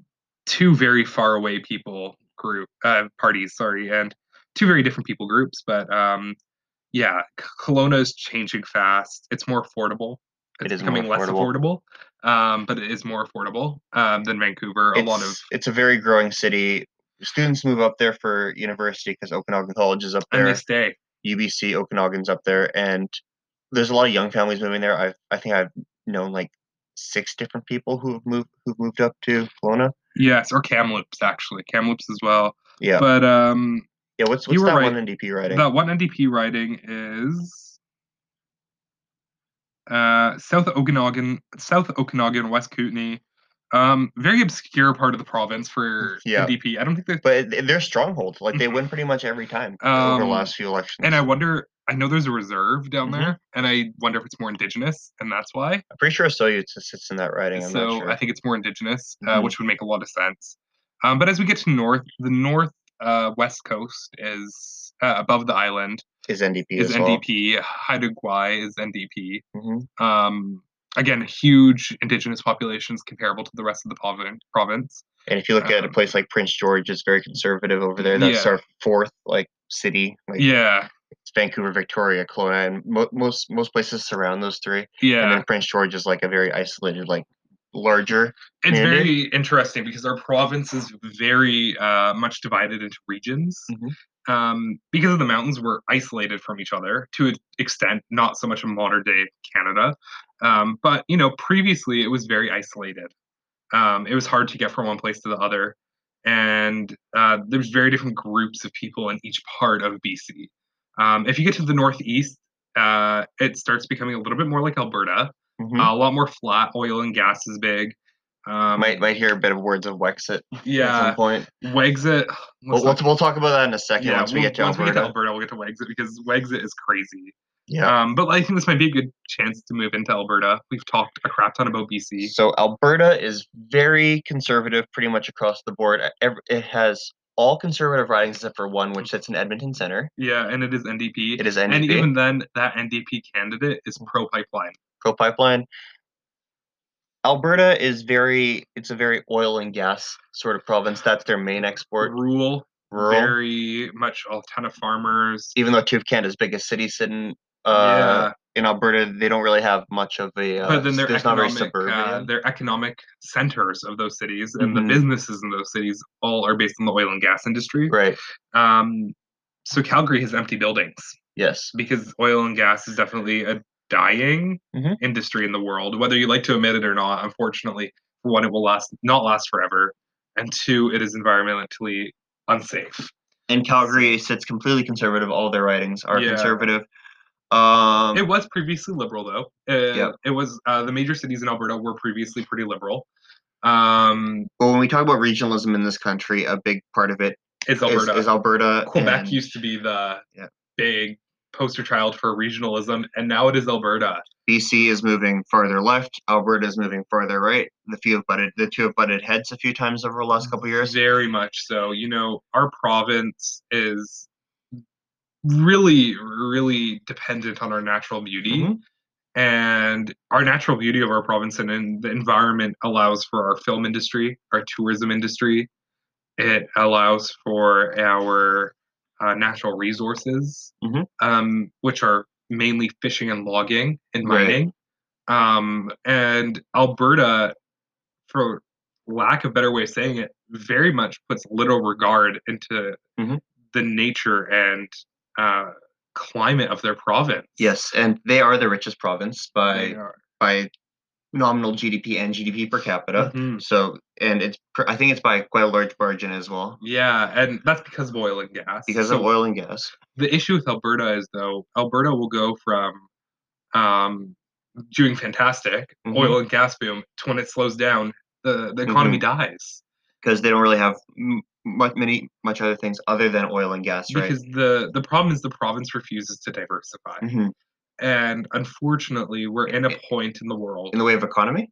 two very far away people group uh, parties. Sorry, and two very different people groups. But um, yeah, K- Kelowna is changing fast. It's more affordable. It It's is more becoming less affordable, um, but it is more affordable um, than Vancouver. A it's, lot of it's a very growing city. Students move up there for university because Okanagan College is up there. and they stay. UBC Okanagan's up there, and there's a lot of young families moving there. I I think I've known like six different people who have moved who've moved up to Kelowna. Yes, or Kamloops actually, Kamloops as well. Yeah, But um, yeah. What's you what's were that right. one NDP riding? that one NDP riding is uh, South Okanagan, South Okanagan, West Kootenay. Um, very obscure part of the province for Yeah. NDP. I don't think that. but they're strongholds. Like they win pretty much every time over Um, the last few elections. And I wonder. I know there's a reserve down Mhm. there, and I wonder if it's more indigenous, and that's why. I'm pretty sure Osoyoos sits in that riding. I'm so not sure. I think it's more indigenous, uh, Mhm. which would make a lot of sense. Um, but as we get to north, the north uh, west coast is uh, above the island is NDP is as well. NDP. Haida Gwaii is NDP. Mhm. Um, again, huge indigenous populations comparable to the rest of the province. And if you look at a Um, place like Prince George, it's very conservative over there. That's Yeah. our fourth like city. Like Yeah, Vancouver, Victoria, Kelowna, and mo- most most places surround those three. Yeah, And then Prince George is like a very isolated, like larger. It's community. very interesting because our province is very uh, much divided into regions. Mhm. Um, because of the mountains, we're isolated from each other to an extent, not so much in modern day Canada. Um, but you know, previously it was very isolated. Um, it was hard to get from one place to the other, and uh, there's very different groups of people in each part of BC. Um, if you get to the northeast, uh, it starts becoming a little bit more like Alberta. Mhm. Uh, a lot more flat. Oil and gas is big. Um, might might hear a bit of words of Wexit at some yeah, point. Wexit. We'll, we'll, we'll talk about that in a second yeah, once we we'll- get to once we Alberta. get to Alberta, we'll get to Wexit because Wexit is crazy. yeah. Um, but I think this might be a good chance to move into Alberta. We've talked a crap ton about BC. So Alberta is very conservative, pretty much across the board. It has all conservative ridings except for one, which sits in Edmonton Center. Yeah, and it is NDP. It is NDP. And even then, that NDP candidate is pro pipeline. pro pipeline. Alberta is very, it's a very oil and gas sort of province. That's their main export. Rural, Rural. very much a ton of farmers. Even though two of Canada's biggest cities sit in, uh, yeah, in Alberta, they don't really have much of a. Uh, but then they're there's not very economic, suburban. uh, they're economic centers of those cities, and the Mhm. businesses in those cities all are based on the oil and gas industry. right. Um, so Calgary has empty buildings Yes. because oil and gas is definitely a dying Mhm. industry in the world, whether you like to admit it or not. Unfortunately, for one, it will last not last forever, and two, it is environmentally unsafe. And Calgary sits completely conservative. All their writings are Yeah. conservative. Um, It was previously liberal, though. Uh, Yeah. It was uh, the major cities in Alberta were previously pretty liberal. Um, but when we talk about regionalism in this country, a big part of it is Alberta. is Alberta. Quebec and used to be the Yeah. big poster child for regionalism, and now it is Alberta. BC is moving farther left. Alberta is moving farther right. The few have butted, the two have butted heads a few times over the last couple of years. Very much so. You know, our province is really, really dependent on our natural beauty. Mhm. And our natural beauty of our province and in the environment allows for our film industry, our tourism industry. It allows for our uh, natural resources, Mhm. um, which are mainly fishing and logging and Right. mining. Um, and Alberta, for lack of better way of saying it, very much puts little regard into Mhm. the nature and uh, climate of their province. Yes, and they are the richest province by by nominal GDP and GDP per capita. Mhm. So, and it's I think it's by quite a large margin as well Yeah, and that's because of oil and gas. because So of oil and gas. the issue with Alberta is though Alberta will go from um, doing fantastic Mhm. oil and gas boom to when it slows down, the the economy dies because they don't really have much many much other things other than oil and gas, right? because the the problem is the province refuses to diversify, Mhm. and unfortunately we're in a point in the world. In the way of economy,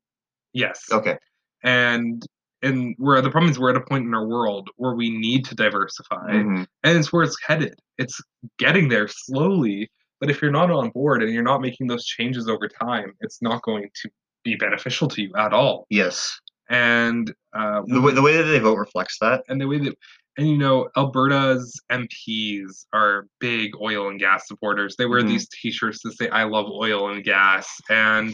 yes, okay, and and where the problem is we're at a point in our world where we need to diversify. Mhm. and it's where it's headed. It's getting there slowly, but if you're not on board and you're not making those changes over time, it's not going to be beneficial to you at all. yes, And uh, the way the way that they vote reflects that. and the way that and you know Alberta's MPs are big oil and gas supporters. They wear Mhm. these T-shirts that say "I love oil and gas," and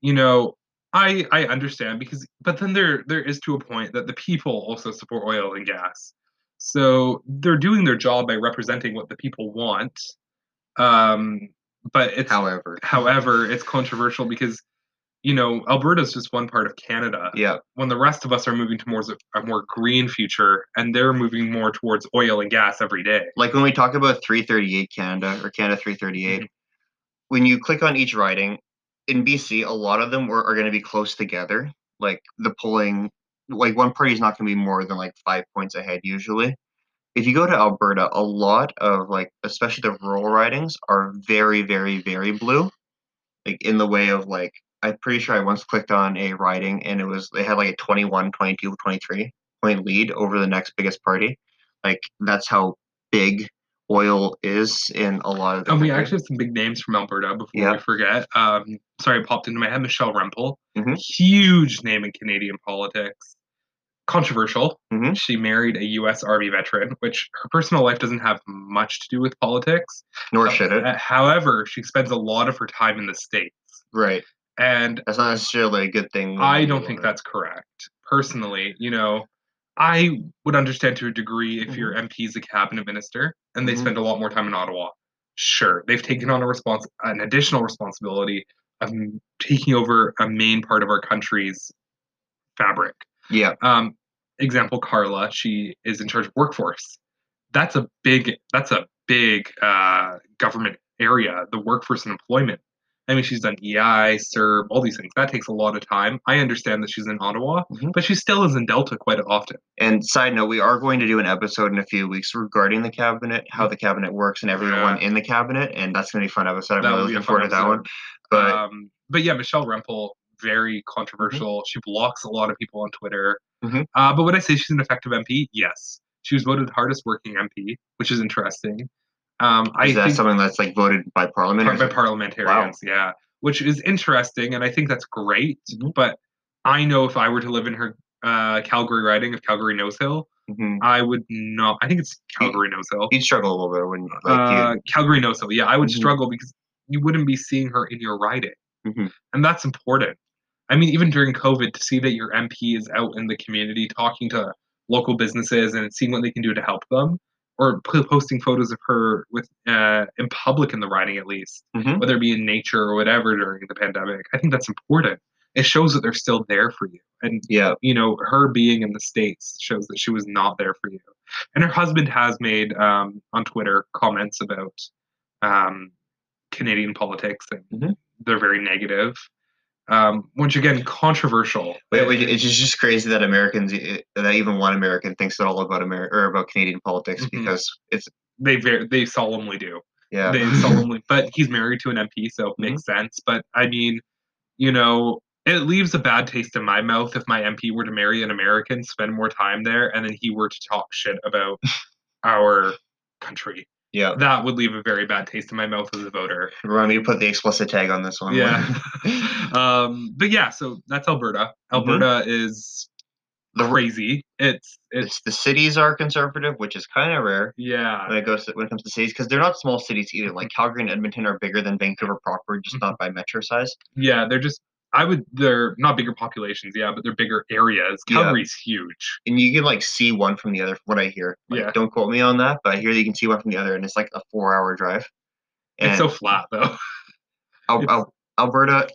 you know I I understand because but then there there is to a point that the people also support oil and gas. So they're doing their job by representing what the people want. Um, but it's However, however it's controversial because you know Alberta is just one part of Canada yeah, when the rest of us are moving towards a, a more green future and they're moving more towards oil and gas every day. like when we talk about 338 Canada or Canada 338, Mhm. when you click on each riding in BC, a lot of them are, are going to be close together. Like the polling, like one party is not going to be more than like five points ahead usually. If you go to Alberta, a lot of like, especially the rural ridings, are very, very, very blue. Like in the way of like, I'm pretty sure I once clicked on a riding and it was they had like a 21, 22, 23 point lead over the next biggest party. Like that's how big oil is in a lot of the And we actually have some big names from Alberta before Yeah. we forget. Um, sorry, it popped into my head. Michelle Rempel, Mhm. huge name in Canadian politics. Controversial. Mhm. She married a U.S. Army veteran, which her personal life doesn't have much to do with politics. nor should it. Uh, However, she spends a lot of her time in the states, Right. And That's not necessarily a good thing. I don't think that's correct. Personally, you know, I would understand to a degree if your MP is a cabinet minister and they Mhm. spend a lot more time in Ottawa. Sure, they've taken on a response, an additional responsibility of taking over a main part of our country's fabric. Yeah. Um, example, Carla, she is in charge of workforce. That's a big. That's a big uh, government area. The workforce and employment. I mean, she's done EI, CERB, all these things. That takes a lot of time. I understand that she's in Ottawa, Mhm. but she still is in Delta quite often. And side note, we are going to do an episode in a few weeks regarding the cabinet, how the cabinet works, and everyone in the cabinet, and that's going to be a fun episode. I'm That really looking forward to that one. But um, but yeah, Michelle Rempel, very controversial. She blocks a lot of people on Twitter. Mhm. Uh, but would I say she's an effective MP? Yes. She was voted hardest working MP, which is interesting. Um, I Is that think something that's like voted by Parliament? par- by parliamentarians, yeah, which is interesting, and I think that's great. Mhm. But I know if I were to live in her uh, Calgary riding of Calgary Nose Hill, Mhm. I would not. I think it's Calgary Nose Hill. You'd struggle a little bit when like Uh, Calgary Nose Hill, yeah, I would Mhm. struggle because you wouldn't be seeing her in your riding, Mhm. and that's important. I mean, even during COVID, to see that your MP is out in the community talking to local businesses and seeing what they can do to help them, or p- posting photos of her with uh, in public in the riding at least, Mhm. whether it be in nature or whatever during the pandemic. I think that's important. It shows that they're still there for you, and yeah, you know, her being in the States shows that she was not there for you. And her husband has made um, on Twitter comments about um, Canadian politics, and Mhm. they're very negative. Um, once again, controversial. but it- it's just crazy that Americans eh, that even one American thinks at all about America or about Canadian politics Mhm. because it's They very, they solemnly do. yeah They [laughs] solemnly, but he's married to an MP, so it makes sense. But I mean, you know, it leaves a bad taste in my mouth if my MP were to marry an American, spend more time there, and then he were to talk shit about [laughs] our country. Yeah. That would leave a very bad taste in my mouth as a voter. Remind me to put the explicit tag on this one. Yeah. [laughs] [laughs] um, but yeah, so that's Alberta. Alberta is The- crazy. It's it's it's, the cities are conservative, which is kind of rare yeah. when it goes to, when it comes to cities because they're not small cities either. Like Calgary and Edmonton are bigger than Vancouver proper, just not by metro size. Yeah, they're just I would they're not bigger populations, yeah, but they're bigger areas. Yeah. Calgary's huge. And you can like see one from the other. from What I hear, like, Yeah. Don't quote me on that, but I hear that you can see one from the other, and it's like a four-hour drive. It's so flat though. [laughs] Al- Al- Alberta,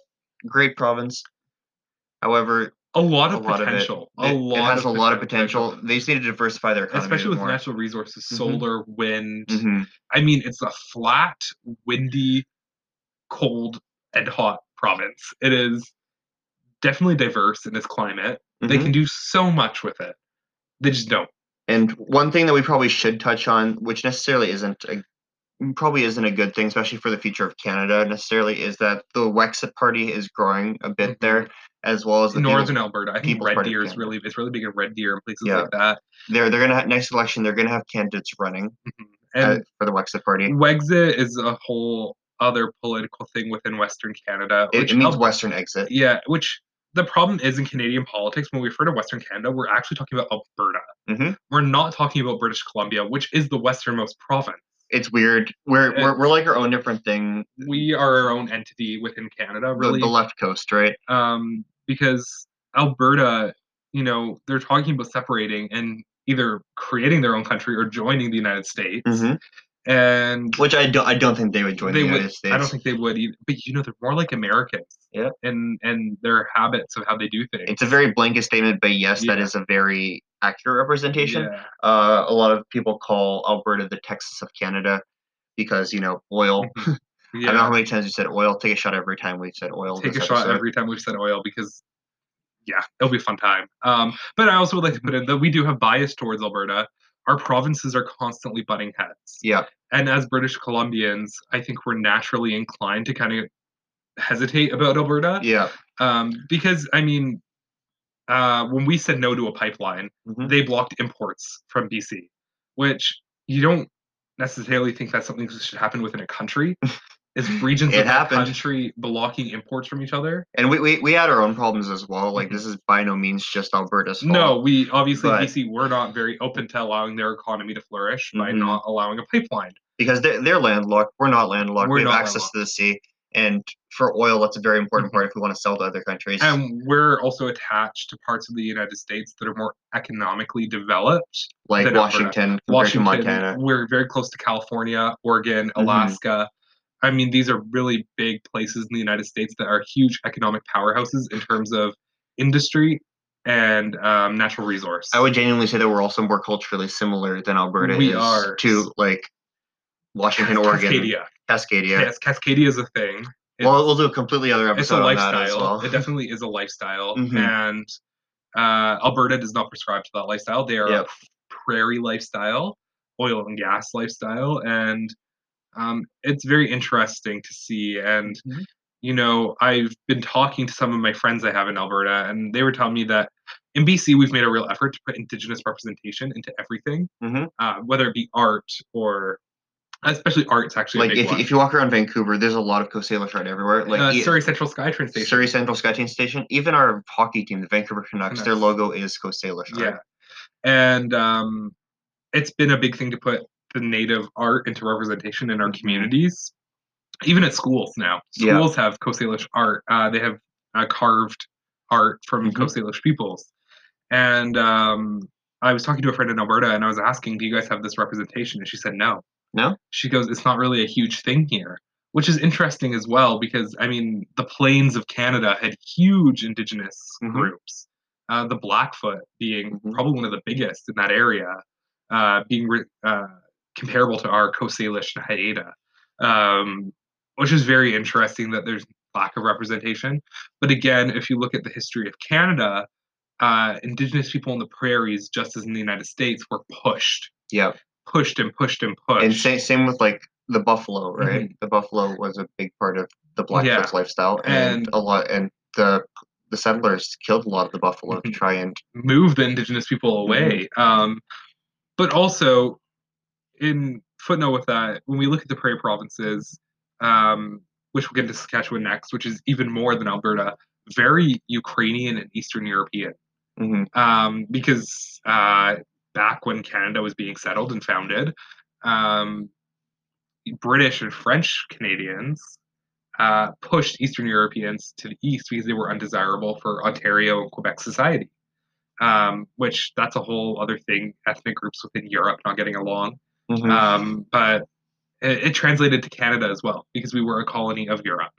great province. However, A lot a of lot of it, potential. it, a it lot has of a lot of potential. They just need to diversify their economy Especially with more. natural resources, Mhm. solar, wind. Mhm. I mean, it's a flat, windy, cold, and hot province. It is definitely diverse in its climate. They Mhm. can do so much with it. They just don't. And one thing that we probably should touch on, which necessarily isn't a probably isn't a good thing, especially for the future of Canada necessarily, is that the Wexit Party is growing a bit Mhm. there, as well as the Northern People's- Alberta. I think People's Red Party Deer is really it's really big in Red Deer and places Yeah. like that. They're they're gonna have, next election. They're gonna have candidates running And uh, for the Wexit Party. Wexit is a whole other political thing within Western Canada. It, which it means Al- Western exit. Yeah, which the problem is in Canadian politics, when we refer to Western Canada, we're actually talking about Alberta. Mhm. We're not talking about British Columbia, which is the westernmost province. It's weird. We're, Uh, we're we're like our own different thing. We are our own entity within Canada, really. the left coast, right? um, because Alberta, you know, they're talking about separating and either creating their own country or joining the United States. hmm And Which I don't I don't think they would join they the would. United States. I don't think they would either. But you know, they're more like Americans. Yeah. And and their habits of how they do things. it's a very blanket statement, but yes, that Yeah. is a very accurate representation. Yeah. Uh, a lot of people call Alberta the Texas of Canada because you know oil. Mhm. [laughs] I don't know how many times we said oil. Take a shot every time we said oil. Take a this shot every time we've said oil because. Yeah, it'll be a fun time. Um, but I also would like to put in that we do have bias towards Alberta. Our provinces are constantly butting heads. Yeah, and as British Columbians, I think we're naturally inclined to kind of hesitate about Alberta, yeah. um, because I mean, uh, when we said no to a pipeline, Mhm. they blocked imports from BC, which you don't necessarily think that's something that should happen within a country. [laughs] Is regions It of that happened. country blocking imports from each other? And we, we we had our own problems as well. Like this is by no means just Alberta's fault. No, we obviously But- BC were not very open to allowing their economy to flourish by Mhm. not allowing a pipeline. because they're, they're landlocked. We're not landlocked. We're we have access to the sea, and for oil, that's a very important part if we want to sell to other countries. And we're also attached to parts of the United States that are more economically developed. like. Washington, Washington, Montana. we're very close to California, Oregon, Mhm. Alaska. I mean, these are really big places in the United States that are huge economic powerhouses in terms of industry and um, natural resource. I would genuinely say that we're also more culturally similar than Alberta We is are. to like Washington, Oregon, Cascadia. Cascadia. Yes, Cascadia is a thing. It's- well, we'll do a completely other it's a episode on that lifestyle. as well. It definitely is a lifestyle, Mhm. and uh, Alberta does not prescribe to that lifestyle. They are Yep. a prairie lifestyle, oil and gas lifestyle, and um, it's very interesting to see. And Mhm. you know, I've been talking to some of my friends I have in Alberta, and they were telling me that in BC, we've made a real effort to put Indigenous representation into everything, Mhm. uh, whether it be art or, especially art's actually Like if, one. if you walk around Vancouver, there's a lot of Coast Salish art everywhere. Like uh, Surrey Central SkyTrain Station. Surrey Central SkyTrain Station. Even our hockey team, the Vancouver Canucks, their logo is Coast Salish art. Yeah, and um, it's been a big thing to put the native art into representation in our Mhm. communities, even at schools now. Yeah. Schools have Coast Salish art. Uh, they have uh, carved art from Mhm. Coast Salish peoples, and um, I was talking to a friend in Alberta, and I was asking, "Do you guys have this representation?" And she said, "No." No? She goes, "It's not really a huge thing here." Which is interesting as well because I mean the plains of Canada had huge indigenous Mhm. groups uh, the Blackfoot being Mhm. probably one of the biggest in that area, uh, being re- uh, comparable to our Coast Salish and Haida, um, which is very interesting that there's lack of representation. But again, if you look at the history of Canada, uh, Indigenous people in the prairies, just as in the United States, were pushed, Yeah. pushed and pushed and pushed. And same same with like the buffalo, right? The buffalo was a big part of the Blackfoot's lifestyle, and, And- a lot and the the settlers killed a lot of the buffalo to Mhm. try and move the indigenous people away. Um, but also, in footnote with that, when we look at the prairie provinces, um, which we'll get into Saskatchewan next, which is even more than Alberta, very Ukrainian and Eastern European. Mhm. Um, because uh, back when Canada was being settled and founded, um, British and French Canadians uh, pushed Eastern Europeans to the east because they were undesirable for Ontario and Quebec society. Um, which that's a whole other thing. Ethnic groups within Europe not getting along. Mhm. Um, but it, it translated to Canada as well because we were a colony of Europe,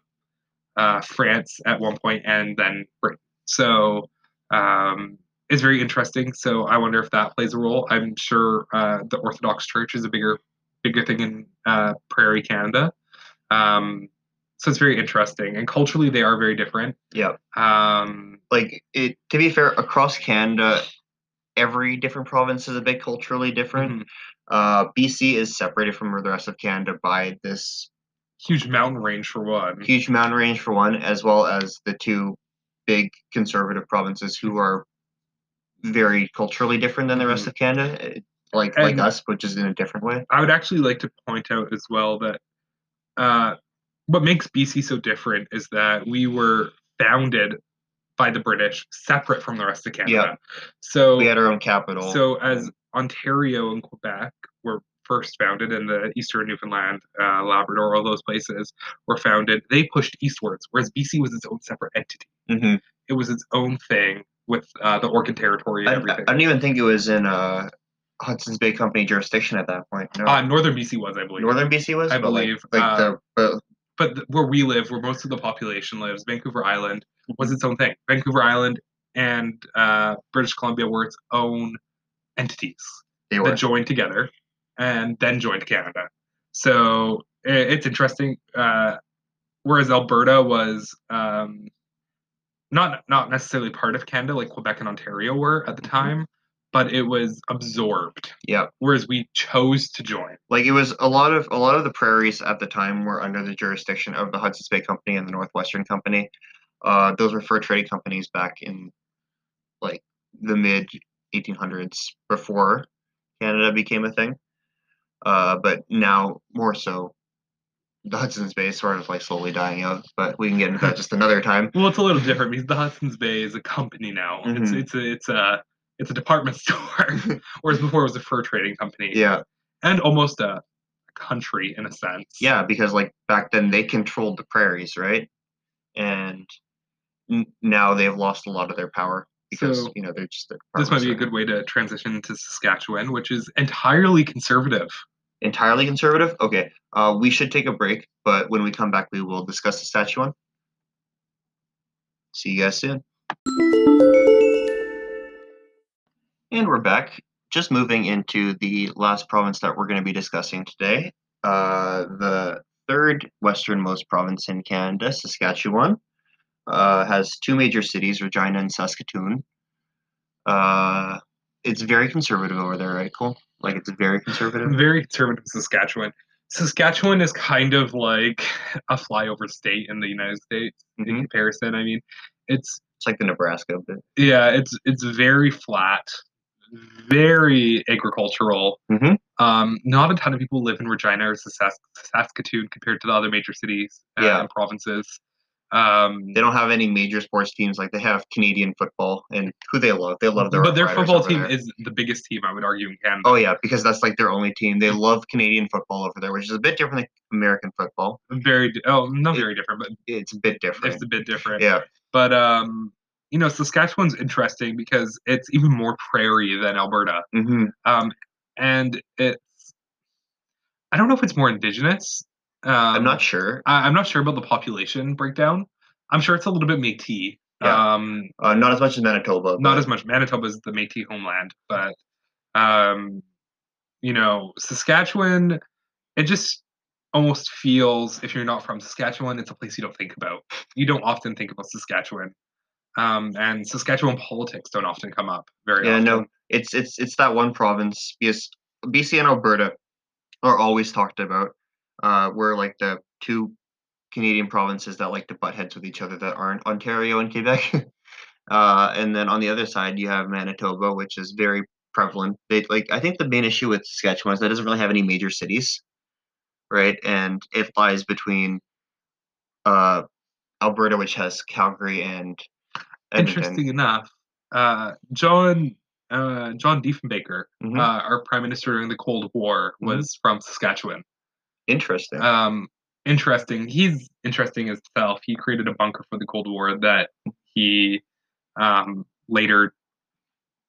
uh, France at one point, and then Britain. So um, it's very interesting. So I wonder if that plays a role. I'm sure uh, the Orthodox Church is a bigger, bigger thing in uh, Prairie Canada. Um, so it's very interesting, and culturally they are very different. yeah. Um, Like it to be fair, across Canada, every different province is a bit culturally different. mhm. Uh, BC is separated from the rest of Canada by this huge mountain range for one. huge mountain range for one, as well as the two big conservative provinces who are very culturally different than the rest Mhm. of Canada, eh, like like us, which is in a different way. I would actually like to point out as well that uh, what makes BC so different is that we were founded by the British, separate from the rest of Canada. Yeah. So, We had our own capital. so as Ontario and Quebec were first founded, and the Eastern Newfoundland, uh, Labrador, all those places were founded, they pushed eastwards, whereas BC was its own separate entity. Mhm. It was its own thing with uh, the Oregon Territory and I, I everything. don't even think it was in uh, Hudson's Bay Company jurisdiction at that point. No. uh, Northern BC was, I believe. Northern BC was, I like- believe, like, uh, the but th- where we live, where most of the population lives, Vancouver Island was its own thing. Vancouver Island and uh, British Columbia were its own entities they were. that joined together and then joined Canada. So i it's interesting. Uh, whereas Alberta was um, not not necessarily part of Canada, like Quebec and Ontario were at the Mhm. time, but it was absorbed. Yeah. Whereas we chose to join. like it was a lot of a lot of the prairies at the time were under the jurisdiction of the Hudson's Bay Company and the Northwestern Company. Uh, those were fur trading companies back in like the mid 1800s before Canada became a thing. Uh, but now more so, the Hudson's Bay is sort of like slowly dying out. But we can get into that [laughs] just another time. Well, it's a little different because the Hudson's Bay is a company now. It's Mhm. it's a it's a it's a department [laughs] store, whereas before it was a fur trading company. Yeah, and almost a country in a sense. yeah, because like back then they controlled the prairies, right? And n- now they've lost a lot of their power because So, you know they're just. This might be a good way to transition to Saskatchewan, which is entirely conservative. entirely conservative? Okay. Uh, we should take a break, but when we come back, we will discuss Saskatchewan. See you guys soon. And we're back. Just moving into the last province that we're going to be discussing today. Uh, the third westernmost province in Canada, Saskatchewan, uh, has two major cities, Regina and Saskatoon. Uh, it's very conservative over there, right, Cole? Like, it's very conservative. Very conservative Saskatchewan. Saskatchewan is kind of like a flyover state in the United States in Mhm. comparison. I mean, it's It's like the Nebraska, but Yeah, it's it's very flat, very agricultural. Mhm. Um, not a ton of people live in Regina or Sask- Saskatoon compared to the other major cities uh, Yeah. and provinces. Um, they don't have any major sports teams like they have Canadian football and who they love. They love their but their football team there. is the biggest team I would argue in Canada. Oh yeah, because that's like their only team. They love Canadian football over there, which is a bit different than American football. very oh not It- very different, but It's a bit different. it's a bit different. Yeah. But um, you know, Saskatchewan's interesting because it's even more prairie than Alberta. hmm Um, and it's I don't know if it's more indigenous. Um, I'm not sure. I, I'm not sure about the population breakdown. I'm sure it's a little bit Métis. Yeah. Um, Uh, not as much as Manitoba. not but- as much. Manitoba is the Métis homeland, but um, you know, Saskatchewan, it just almost feels if you're not from Saskatchewan, it's a place you don't think about. You don't often think about Saskatchewan. Um, and Saskatchewan politics don't often come up very Yeah, often. no, it's it's it's that one province because BC and Alberta are always talked about. Uh, we're like the two Canadian provinces that like to butt heads with each other that aren't Ontario and Quebec. [laughs] uh, and then on the other side, you have Manitoba, which is very prevalent. They like I think the main issue with Saskatchewan is that it doesn't really have any major cities, right? And it lies between uh, Alberta, which has Calgary and Interesting enough, uh, John uh, John Diefenbaker, Mhm. uh, our prime minister during the Cold War, Mhm. was from Saskatchewan. Interesting. Um, interesting. He's interesting himself. He created a bunker for the Cold War that he um, later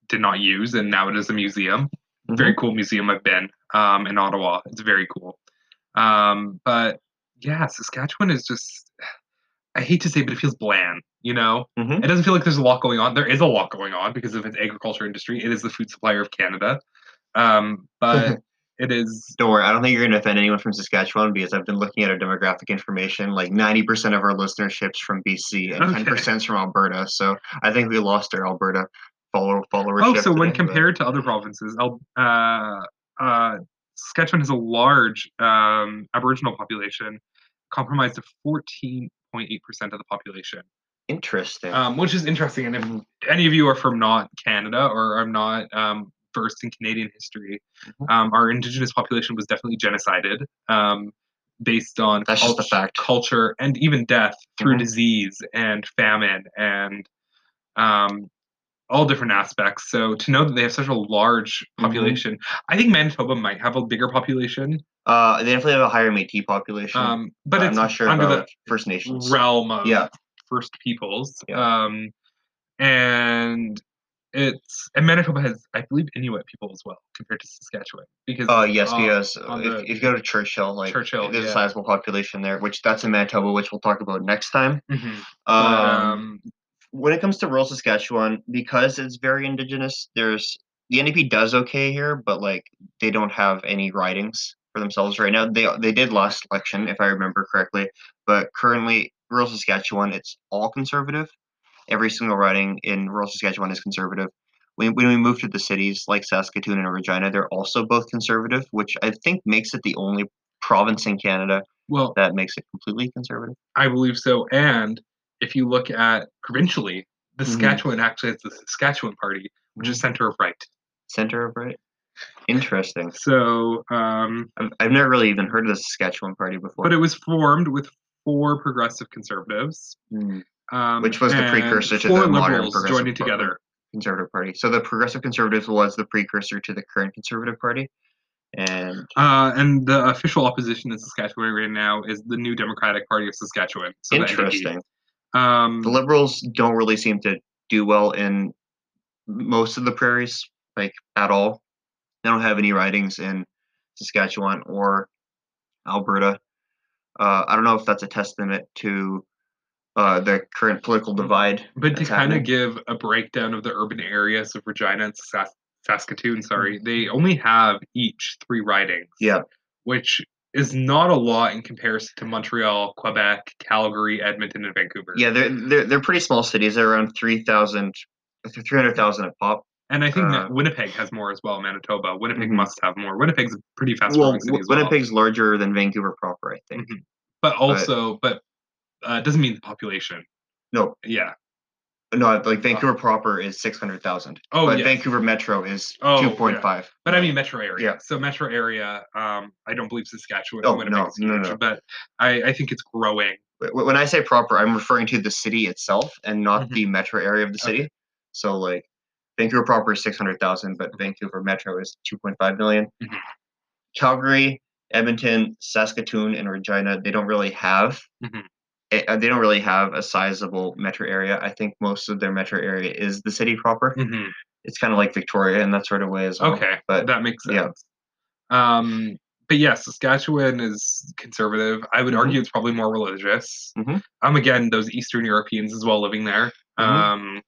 did not use, and now it is a museum. Mm-hmm. Very cool museum. I've been um, in Ottawa. It's very cool. Um, but yeah, Saskatchewan is just. I hate to say, but it feels bland. You know, Mhm. it doesn't feel like there's a lot going on. There is a lot going on because of its agriculture industry. It is the food supplier of Canada, um, but [laughs] it is Don't worry, I don't think you're going to offend anyone from Saskatchewan because I've been looking at our demographic information. Like 90% of our listenership's from BC and Okay. 10% is from Alberta. So I think we lost our Alberta follower followership. Oh, so when today, but- compared to other provinces, Al- uh, uh, Saskatchewan has a large um, Aboriginal population, comprised of 14.8% of the population, Interesting. um, which is interesting. And if any of you are from not Canada or are not um, versed in Canadian history, Mhm. um, our Indigenous population was definitely genocided. Um, based on That's just a cult- fact. culture and even death through Mhm. disease and famine and um, all different aspects. So to know that they have such a large Mhm. population, I think Manitoba might have a bigger population, uh, they definitely have a higher Métis population. um, but but I'm not sure under about First Nations. realm of Yeah. First Peoples. Yeah. Um, and it's and Manitoba has, I believe, Inuit people as well compared to Saskatchewan because Uh, yes, because on if, the- if you go to Churchill, like Churchill, there's yeah. a sizable population there, which that's in Manitoba, which we'll talk about next time. Mhm. Um, um, when it comes to rural Saskatchewan, because it's very indigenous, there's the NDP does okay here, but like they don't have any ridings for themselves right now. They they did last election, if I remember correctly, but currently rural Saskatchewan, it's all conservative. Every single riding in rural Saskatchewan is conservative. When, when we move to the cities like Saskatoon and Regina, they're also both conservative, which I think makes it the only province in Canada well, that makes it completely conservative. I believe so. And if you look at provincially, the Mhm. Saskatchewan actually has the Saskatchewan Party, which is center of right. Center of right. Interesting. So, um, I've, I've never really even heard of the Saskatchewan Party before. but it was formed with four progressive conservatives, Hmm. um, Which was the precursor to the modern progressive joining party. together. Conservative Party. So the Progressive Conservatives was the precursor to the current Conservative Party, and Uh, and the official opposition in Saskatchewan right now is the New Democratic Party of Saskatchewan. So the interesting. Um, The Liberals don't really seem to do well in most of the prairies, like at all. They don't have any ridings in Saskatchewan or Alberta. Uh, I don't know if that's a testament to uh, the current political divide. But to kind of give a breakdown of the urban areas of Regina and Sas- Saskatoon, sorry, they only have each three ridings. Yeah. Which is not a lot in comparison to Montreal, Quebec, Calgary, Edmonton, and Vancouver. Yeah, they're they're they're pretty small cities. They're around 3,000, 300,000 a pop. And I think Uh, that Winnipeg has more as well. Manitoba, Winnipeg Mhm. must have more. Winnipeg's a pretty fast Well, growing city as well. Winnipeg's larger than Vancouver proper, I think. Mhm. but also, but uh, it doesn't mean the population. No, Yeah. No, like Vancouver proper is six hundred thousand. Oh, but yes. Vancouver Metro is Oh, two point five. But I mean metro area. Yeah. So metro area, um, I don't believe Saskatchewan. Oh, Winnipeg no, is no, huge, no. But I, I think it's growing. When I say proper, I'm referring to the city itself and not Mhm. the metro area of the city. So like Vancouver proper is six hundred thousand, but Vancouver Metro is two point five million. Mhm. Calgary, Edmonton, Saskatoon, and Regina, they don't really have Mhm. eh, uh, they don't really have a sizable metro area. I think most of their metro area is the city proper. Mhm. It's kind of like Victoria in that sort of way as well. Okay, but that makes sense. yeah. Um, but yes, Saskatchewan is conservative. I would Mhm. argue it's probably more religious. Mhm. Um, again, those Eastern Europeans as well living there. Um,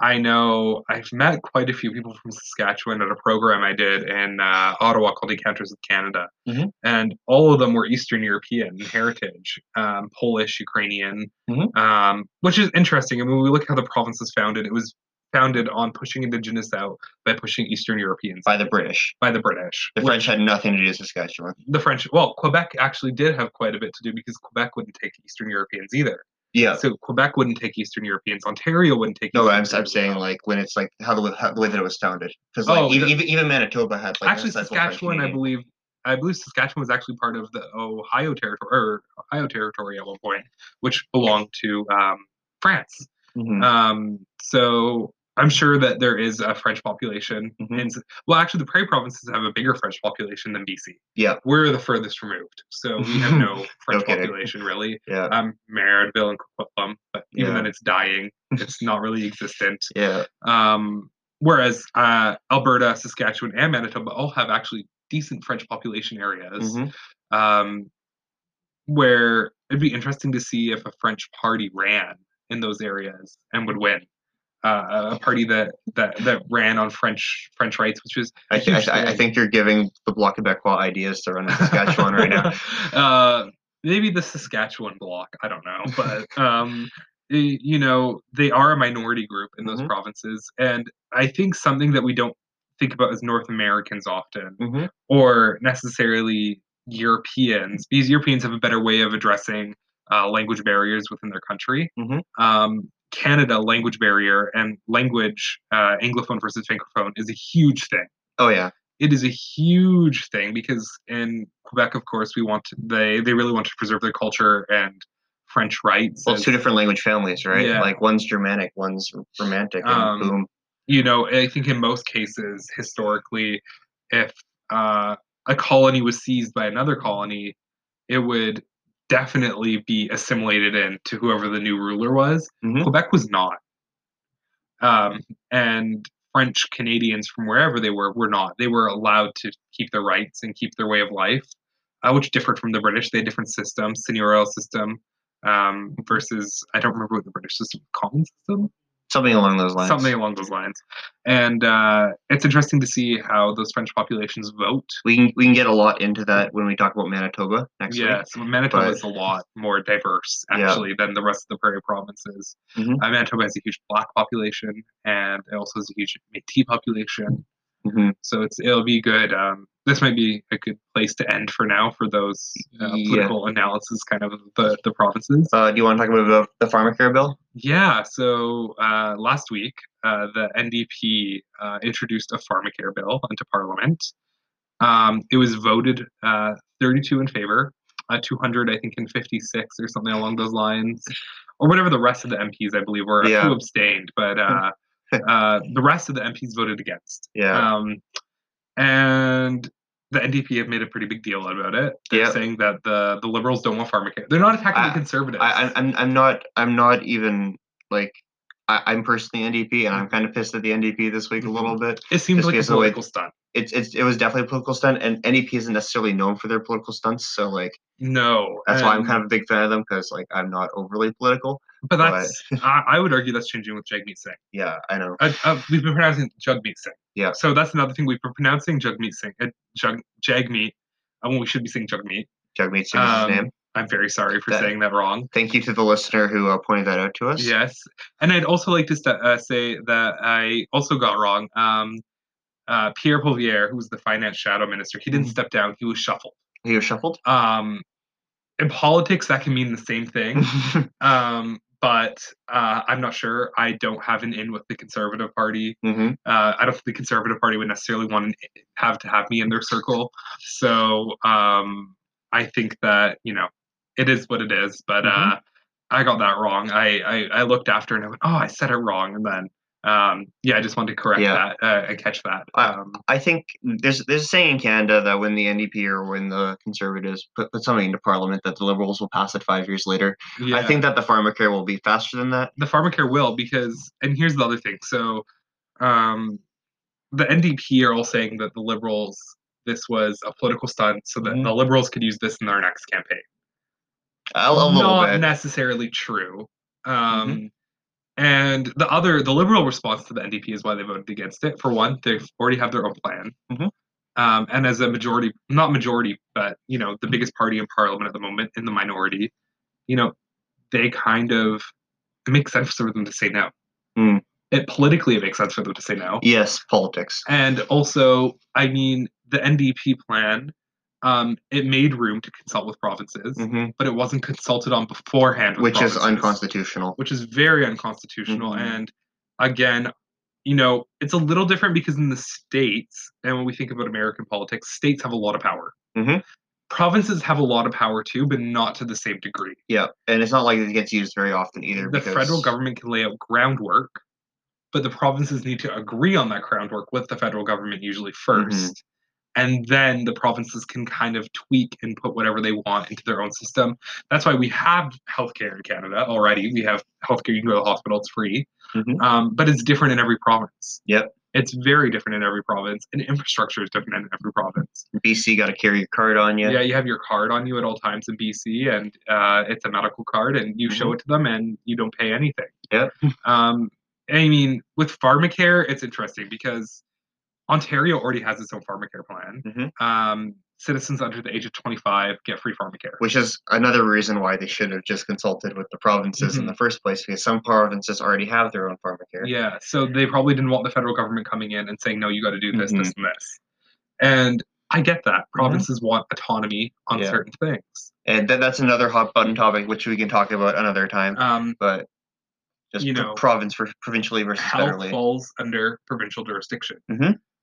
I know I've met quite a few people from Saskatchewan at a program I did in uh, Ottawa called Encounters with Canada, Mhm. and all of them were Eastern European heritage, um, Polish, Ukrainian, Mhm. um, which is interesting. And when we look at how the province was founded, it was founded on pushing Indigenous out by pushing Eastern Europeans by the British. by the British. The French had nothing to do with Saskatchewan. the French, well, Quebec actually did have quite a bit to do because Quebec wouldn't take Eastern Europeans either. Yeah. So Quebec wouldn't take Eastern Europeans. Ontario wouldn't take. No, Eastern I'm, I'm saying like when it's like how the how, the way that it was founded because like Oh, even, even even Manitoba had like actually, a sizable French Saskatchewan, I believe, I believe Saskatchewan was actually part of the Ohio territory or Ohio territory at one point, which belonged to um, France. Mhm. Um, so I'm sure that there is a French population. Mhm. In, well, actually, the Prairie provinces have a bigger French population than BC. Yeah. We're the furthest removed, so we have no [laughs] French kidding. population really. [laughs] yeah. Um, Maillardville and Coquitlam, but even Yeah. then, it's dying. It's not really existent. [laughs] Yeah. Um, whereas uh, Alberta, Saskatchewan, and Manitoba all have actually decent French population areas. Mhm. Um, where it'd be interesting to see if a French party ran in those areas and would win. Uh, a party that, that that ran on French French rights, which was I, th- I, I think you're giving the Bloc Québécois ideas to run in Saskatchewan right now. [laughs] uh, maybe the Saskatchewan bloc. I don't know, but [laughs] um, you know, they are a minority group in those Mhm. provinces, and I think something that we don't think about as North Americans often, Mhm. or necessarily Europeans, because Europeans have a better way of addressing uh, language barriers within their country. Mhm. Um, Canada language barrier and language uh, anglophone versus francophone is a huge thing Oh yeah. it is a huge thing because in Quebec, of course, we want to, they they really want to preserve their culture and French rights. Well, as- two different language families, right? Yeah. Like one's Germanic, one's Romantic, and Um, boom. you know, I think in most cases, historically, if uh, a colony was seized by another colony, it would definitely be assimilated into whoever the new ruler was. Mhm. Quebec was not. Um, and French Canadians from wherever they were were not. They were allowed to keep their rights and keep their way of life, uh, which differed from the British. They had different systems, seigneurial system um, versus I don't remember what the British system, common system, Something along those lines. something along those lines. And uh, it's interesting to see how those French populations vote. We can we can get a lot into that when we talk about Manitoba next Yeah, week. so Manitoba but- is a lot more diverse Yeah. actually than the rest of the prairie provinces. Mhm. Uh, Manitoba has a huge Black population, and it also has a huge Métis population. Mhm. So it's it'll be good. Um, this might be a good place to end for now for those uh, Yeah. political analysis, kind of the the provinces. Uh, do you want to talk about the pharmacare bill? Yeah. So uh, last week, uh, the NDP uh, introduced a pharmacare bill into Parliament. Um, it was voted uh, 32 in favor, uh, 200, I think, in 56 or something along those lines, or whatever the rest of the MPs, I believe, were. A Yeah. few abstained, but [laughs] uh, uh, the rest of the MPs voted against. Yeah. Um, and the NDP have made a pretty big deal about it. They're Yeah. saying that the the Liberals don't want pharmacare. They're not attacking I- the Conservatives. I, I'm- I'm not I'm not even like I, I'm personally NDP and I'm kind of pissed at the NDP this week a little bit. it seems like a because of way- political stunt. It's it's it was definitely a political stunt and NDP isn't necessarily known for their political stunts, so like No, that's why I'm kind of a big fan of them because like I'm not overly political. But that's I, I would argue that's changing with Jagmeet Singh. [laughs] Yeah, I know. Uh, uh, we've been pronouncing Jagmeet Singh. Yeah. So that's another thing we've been pronouncing Jagmeet Singh. Uh, Jug, Jagmeet. Uh, when we should be saying Jagmeet. Jagmeet Singh is Um, his name. I'm very sorry for That- saying that wrong. Thank you to the listener who uh, pointed that out to us. Yes, and I'd also like to st- uh, say that I also got wrong. Um, uh, Pierre Poilievre, who was the finance shadow minister, he didn't Mhm. step down; he was shuffled. He was shuffled. Um, in politics, that can mean the same thing. [laughs] Um, but uh, I'm not sure. I don't have an in with the Conservative Party. hmm Uh, I don't think the Conservative Party would necessarily want to have to have me in their circle. So um, I think that you know it is what it is. But Mhm. uh, I got that wrong. I, I I looked after and I went, oh, I said it wrong, and then um, yeah, I just wanted to correct Yeah. that uh, and catch that. I- Um, I think there's there's a saying in Canada that when the NDP or when the Conservatives put, put something into Parliament, that the Liberals will pass it five years later. yeah. I think that the pharmacare will be faster than that. the pharmacare will because and here's the other thing so um the ndp are all saying that the liberals this was a political stunt so that Mhm. the liberals could use this in their next campaign A, a not bit. Mm-hmm. necessarily true um and the other the liberal response to the ndp is why they voted against it for one they already have their own plan Mhm. um, and as a majority not majority but you know the biggest party in parliament at the moment in the minority you know they kind of it makes sense for them to say no Mm. it politically it makes sense for them to say no Yes, politics. and also i mean the ndp plan um, it made room to consult with provinces hmm but it wasn't consulted on beforehand Which is unconstitutional. which is very unconstitutional. Mhm. And again, you know, it's a little different because in the states, and when we think about American politics, states have a lot of power. Mhm. Provinces have a lot of power too, but not to the same degree. Yeah, and it's not like it gets used very often either. The federal government can lay out groundwork, but the provinces need to agree on that groundwork with the federal government usually 1st And then the provinces can kind of tweak and put whatever they want into their own system. That's why we have healthcare in Canada already. We have healthcare. You can go to the hospital; it's free. Mhm. um, but it's different in every province. Yep. It's very different in every province, and infrastructure is different in every province. BC got to carry your card on you. Yeah, you have your card on you at all times in BC, and uh, it's a medical card, and you show it to them, and you don't pay anything. Yep. Um, I mean, with pharmacare, it's interesting because Ontario already has its own pharmacare plan. Mhm. Um, citizens under the age of 25 get free pharmacare. Which is another reason why they should have just consulted with the provinces in Mhm. the first place, because some provinces already have their own pharmacare. Yeah, so they probably didn't want the federal government coming in and saying, no, you got to do this, Mm-hmm. this, and this. And I get that. Provinces want autonomy on Yeah. certain things. And that, that's another hot button topic, which we can talk about another time. Um, But just you know, province for provincially versus federally. falls under provincial jurisdiction.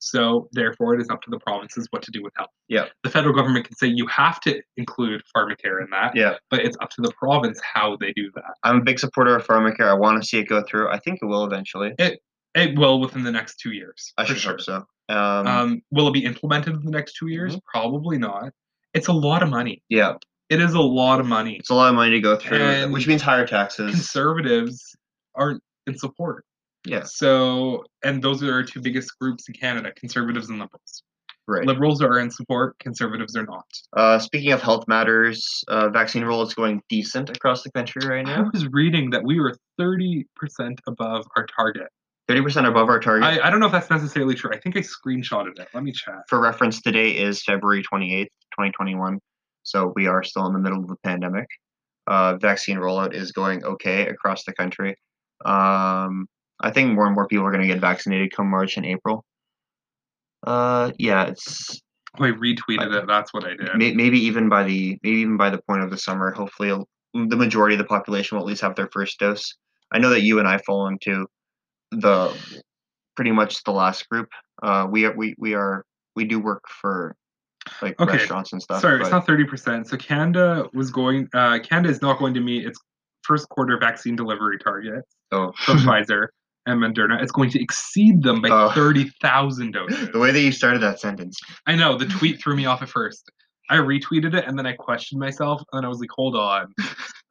So therefore, it is up to the provinces what to do with health. Yeah. The federal government can say you have to include pharmacare in that, Yeah, but it's up to the province how they do that. I'm a big supporter of pharmacare. I want to see it go through. I think it will eventually. It it will within the next two years. I for sure. hope so. Um, Um, will it be implemented in the next two years? Probably not. It's a lot of money. yeah, It is a lot of money. it's a lot of money to go through, And which means higher taxes. Conservatives aren't in support. Yeah, So, and those are our two biggest groups in Canada: conservatives and liberals. right. Liberals are in support. Conservatives are not. Uh, speaking of health matters, uh, vaccine roll is going decent across the country right now. I was reading that we were thirty percent above our target. Thirty percent above our target. I, I don't know if that's necessarily true. I think I screenshotted it. Let me check. For reference, today is February twenty eighth, twenty twenty one. So we are still in the middle of the pandemic. Uh, vaccine rollout is going okay across the country. Um, I think more and more people are going to get vaccinated come March and April. Uh, yeah, it's I retweeted it. That's what I did. may, maybe even by the maybe even by the point of the summer, hopefully the majority of the population will at least have their first dose. I know that you and I fall into the pretty much the last group. Uh, we are we we are we do work for like Okay, restaurants and stuff. Sorry, but- it's not thirty percent. So Canada was going. Uh, Canada is not going to meet its first quarter vaccine delivery target oh. from [laughs] Pfizer and Moderna. It's going to exceed them by Oh. thirty thousand [laughs] doses. the way that you started that sentence. I know the tweet threw me off at first. I retweeted it and then I questioned myself and I was like, hold on. [laughs]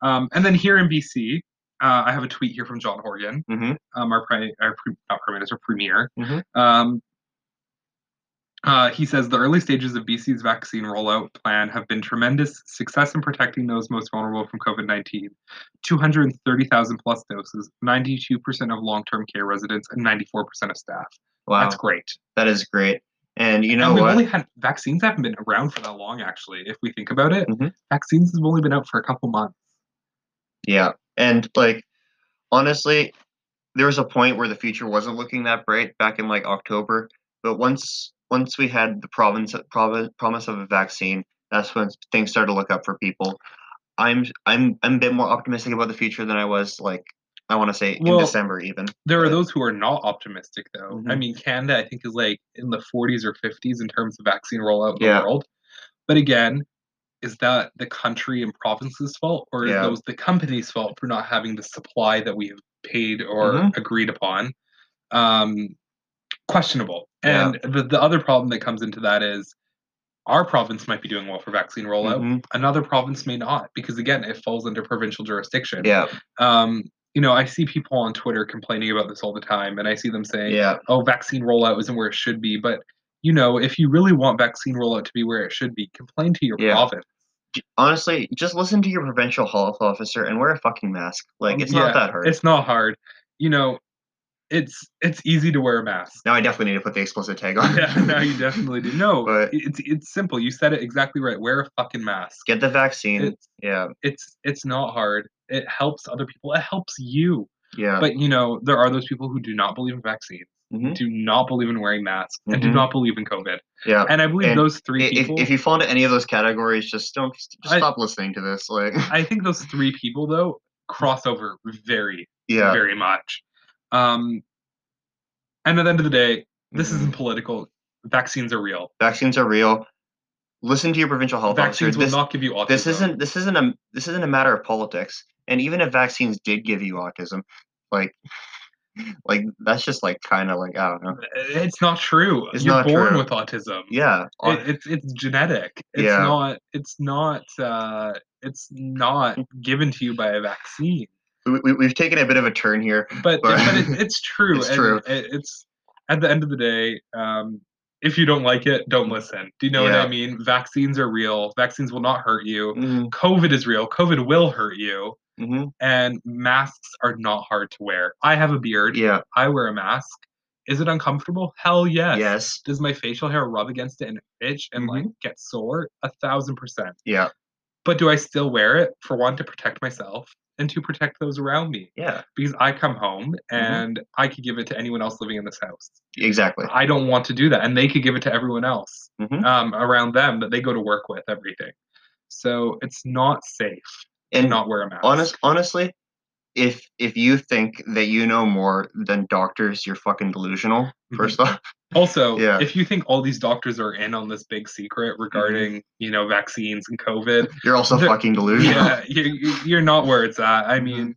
Um, and then here in BC, uh, I have a tweet here from John Horgan, hmm um, our prime, our pre- not prime minister, premier. Mhm. Um, uh, he says the early stages of BC's vaccine rollout plan have been tremendous success in protecting those most vulnerable from COVID 19. 230,000 plus doses, 92% of long term care residents, and 94% of staff. Wow, That's great. that is great. And you know and we've what? only had vaccines haven't been around for that long, actually. If we think about it, Mhm. vaccines have only been out for a couple months. Yeah, and like honestly, there was a point where the future wasn't looking that bright back in like October. But once once we had the province, promise of a vaccine, that's when things started to look up for people. I'm I'm I'm a bit more optimistic about the future than I was like I want to say Well, in December even. There are those who are not optimistic, though. I Mhm. mean, Canada, I think, is like in the 40s or 50s in terms of vaccine rollout in Yeah. the world. But again, is that the country and province's fault, or is those the company's fault for not having the supply that we have paid or Mhm. agreed upon? Um, questionable. Yeah. And the, the other problem that comes into that is our province might be doing well for vaccine rollout. Mhm. Another province may not, because again, it falls under provincial jurisdiction Yeah, um, you know, I see people on Twitter complaining about this all the time, and I see them saying, yeah, "Oh, vaccine rollout isn't where it should be." But you know, if you really want vaccine rollout to be where it should be, complain to your Yeah. province. Honestly, just listen to your provincial health officer and wear a fucking mask. Like it's Yeah, not that hard. It's not hard. You know, it's it's easy to wear a mask. Now I definitely need to put the explicit tag on. yeah, now you definitely do. No, [laughs] But- it's it's simple. You said it exactly right. Wear a fucking mask. Get the vaccine. It's yeah, it's it's not hard. It helps other people. It helps you. yeah. But you know, there are those people who do not believe in vaccines. mhm, do not believe in wearing masks and do Mhm. not believe in COVID. Yeah. And I believe And those three If, people. if you fall into any of those categories, just don't just I- stop listening to this. Like, I think those three people though cross over very, yeah, very much. Um, and at the end of the day, this mhm. isn't political. Vaccines are real. vaccines are real. Listen to your provincial health officer. Vaccines will This, not give you autism. this isn't this isn't a this isn't a matter of politics. And even if vaccines did give you autism, like, [laughs] like that's just like kind of like I don't know. It's not true. It's You're not born true. with autism. Yeah, It, it's it's genetic. It's Yeah. not. It's not. Uh, it's not [laughs] given to you by a vaccine. We, we, we've taken a bit of a turn here. but But- but it, [laughs] it's true. It's and true. It, it's at the end of the day. Um, if you don't like it, don't listen. Do you know what I mean? Vaccines are real. Vaccines will not hurt you. Mhm, COVID is real. COVID will hurt you. mhm, And masks are not hard to wear. I have a beard. Yeah. I wear a mask. Is it uncomfortable? Hell yes. Yes. Does my facial hair rub against it and itch and like get sore? A thousand percent. Yeah. But do I still wear it? For one, to protect myself and to protect those around me Yeah. because I come home Mhm. and I could give it to anyone else living in this house. Exactly. I don't want to do that, and they could give it to everyone else Mhm. um, around them that they go to work with. Everything, so it's not safe to And not wear a mask. honest, honestly, if if you think that you know more than doctors, you're fucking delusional. Mhm. First [laughs] off, Also, Yeah. if you think all these doctors are in on this big secret regarding you know vaccines and COVID, you're also fucking delusional. yeah, you, you're not where it's at. I Mhm. mean,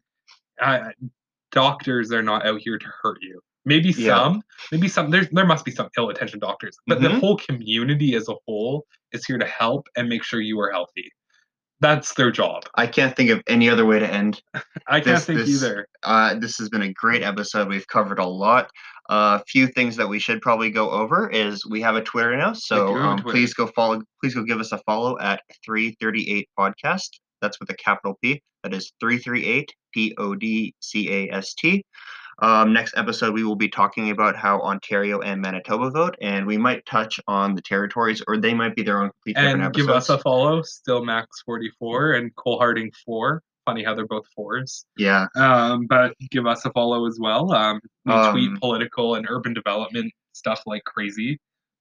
doctors are not out here to hurt you. Maybe Yeah. some, maybe some. There's there must be some ill-intentioned doctors, but the Mhm. whole community as a whole is here to help and make sure you are healthy. That's their job. I can't think of any other way to end. [laughs] I can't This- think this- either. Uh, this has been a great episode. We've covered a lot. A uh, few things that we should probably go over is we have a Twitter now, so do have a um, Twitter. please go follow. Please go give us a follow at 338 podcast. That's with a capital P. That is 338 P O D C A S T. Um, next episode, we will be talking about how Ontario and Manitoba vote, and we might touch on the territories, or they might be their own complete different And give us a follow. Still Max forty four and Cole Harding four. Funny how they're both fours. yeah, Um, but give us a follow as well. Um, we Um, tweet political and urban development stuff like crazy.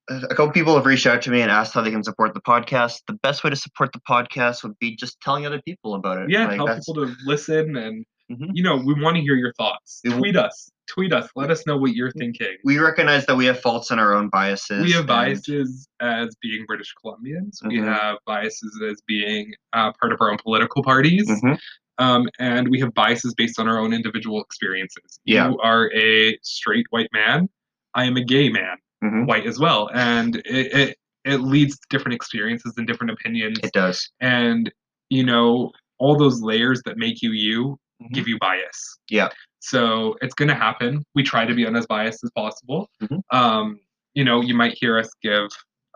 a couple people have reached out to me and asked how they can support the podcast. The best way to support the podcast would be just telling other people about it. Yeah, Like, tell that's- people to listen and Mhm. you know, we want to hear your thoughts. We- Tweet us. Tweet us. Let us know what you're thinking. we recognize that we have faults in our own biases. We have and- biases as being British Columbians. We Mhm. have biases as being uh, part of our own political parties. Mhm. Um, and we have biases based on our own individual experiences. Yeah. You are a straight white man. I am a gay man, Mhm. white as well. And it, it, it leads to different experiences and different opinions. It does. and you know all those layers that make you you Mhm. give you bias Yeah. so it's going to happen we try to be unbiased as possible Mhm. um you know you might hear us give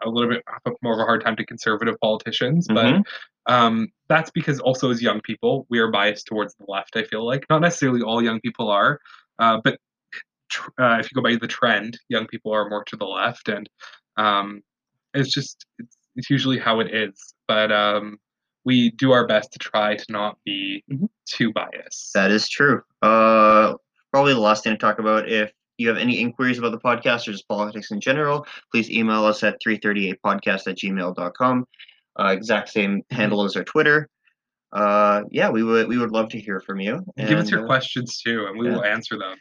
a little bit more of a hard time to conservative politicians but Mhm. um that's because also as young people we are biased towards the left i feel like not necessarily all young people are uh, but tr- uh, if you go by the trend young people are more to the left and um it's just it's, it's usually how it is but um we do our best to try to not be Mhm. too biased That is true. Uh, probably the last thing to talk about. If you have any inquiries about the podcast or just politics in general, please email us at 338podcast at gmail.com. Uh, exact same Mm-hmm. handle as our Twitter. uh, yeah, we would we would love to hear from you. Give us your uh, questions too, and we yeah. will answer them.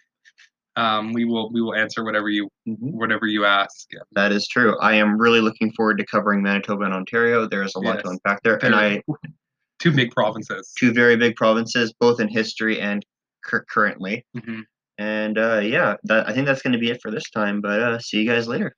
Um, we will we will answer whatever you mhm. whatever you ask. Yeah. That is true. I am really looking forward to covering Manitoba and Ontario. There is a lot to unpack there, and I Two big provinces. two very big provinces, both in history and cur- currently. Mhm. And uh, yeah, that I think that's going to be it for this time. But uh, see you guys later.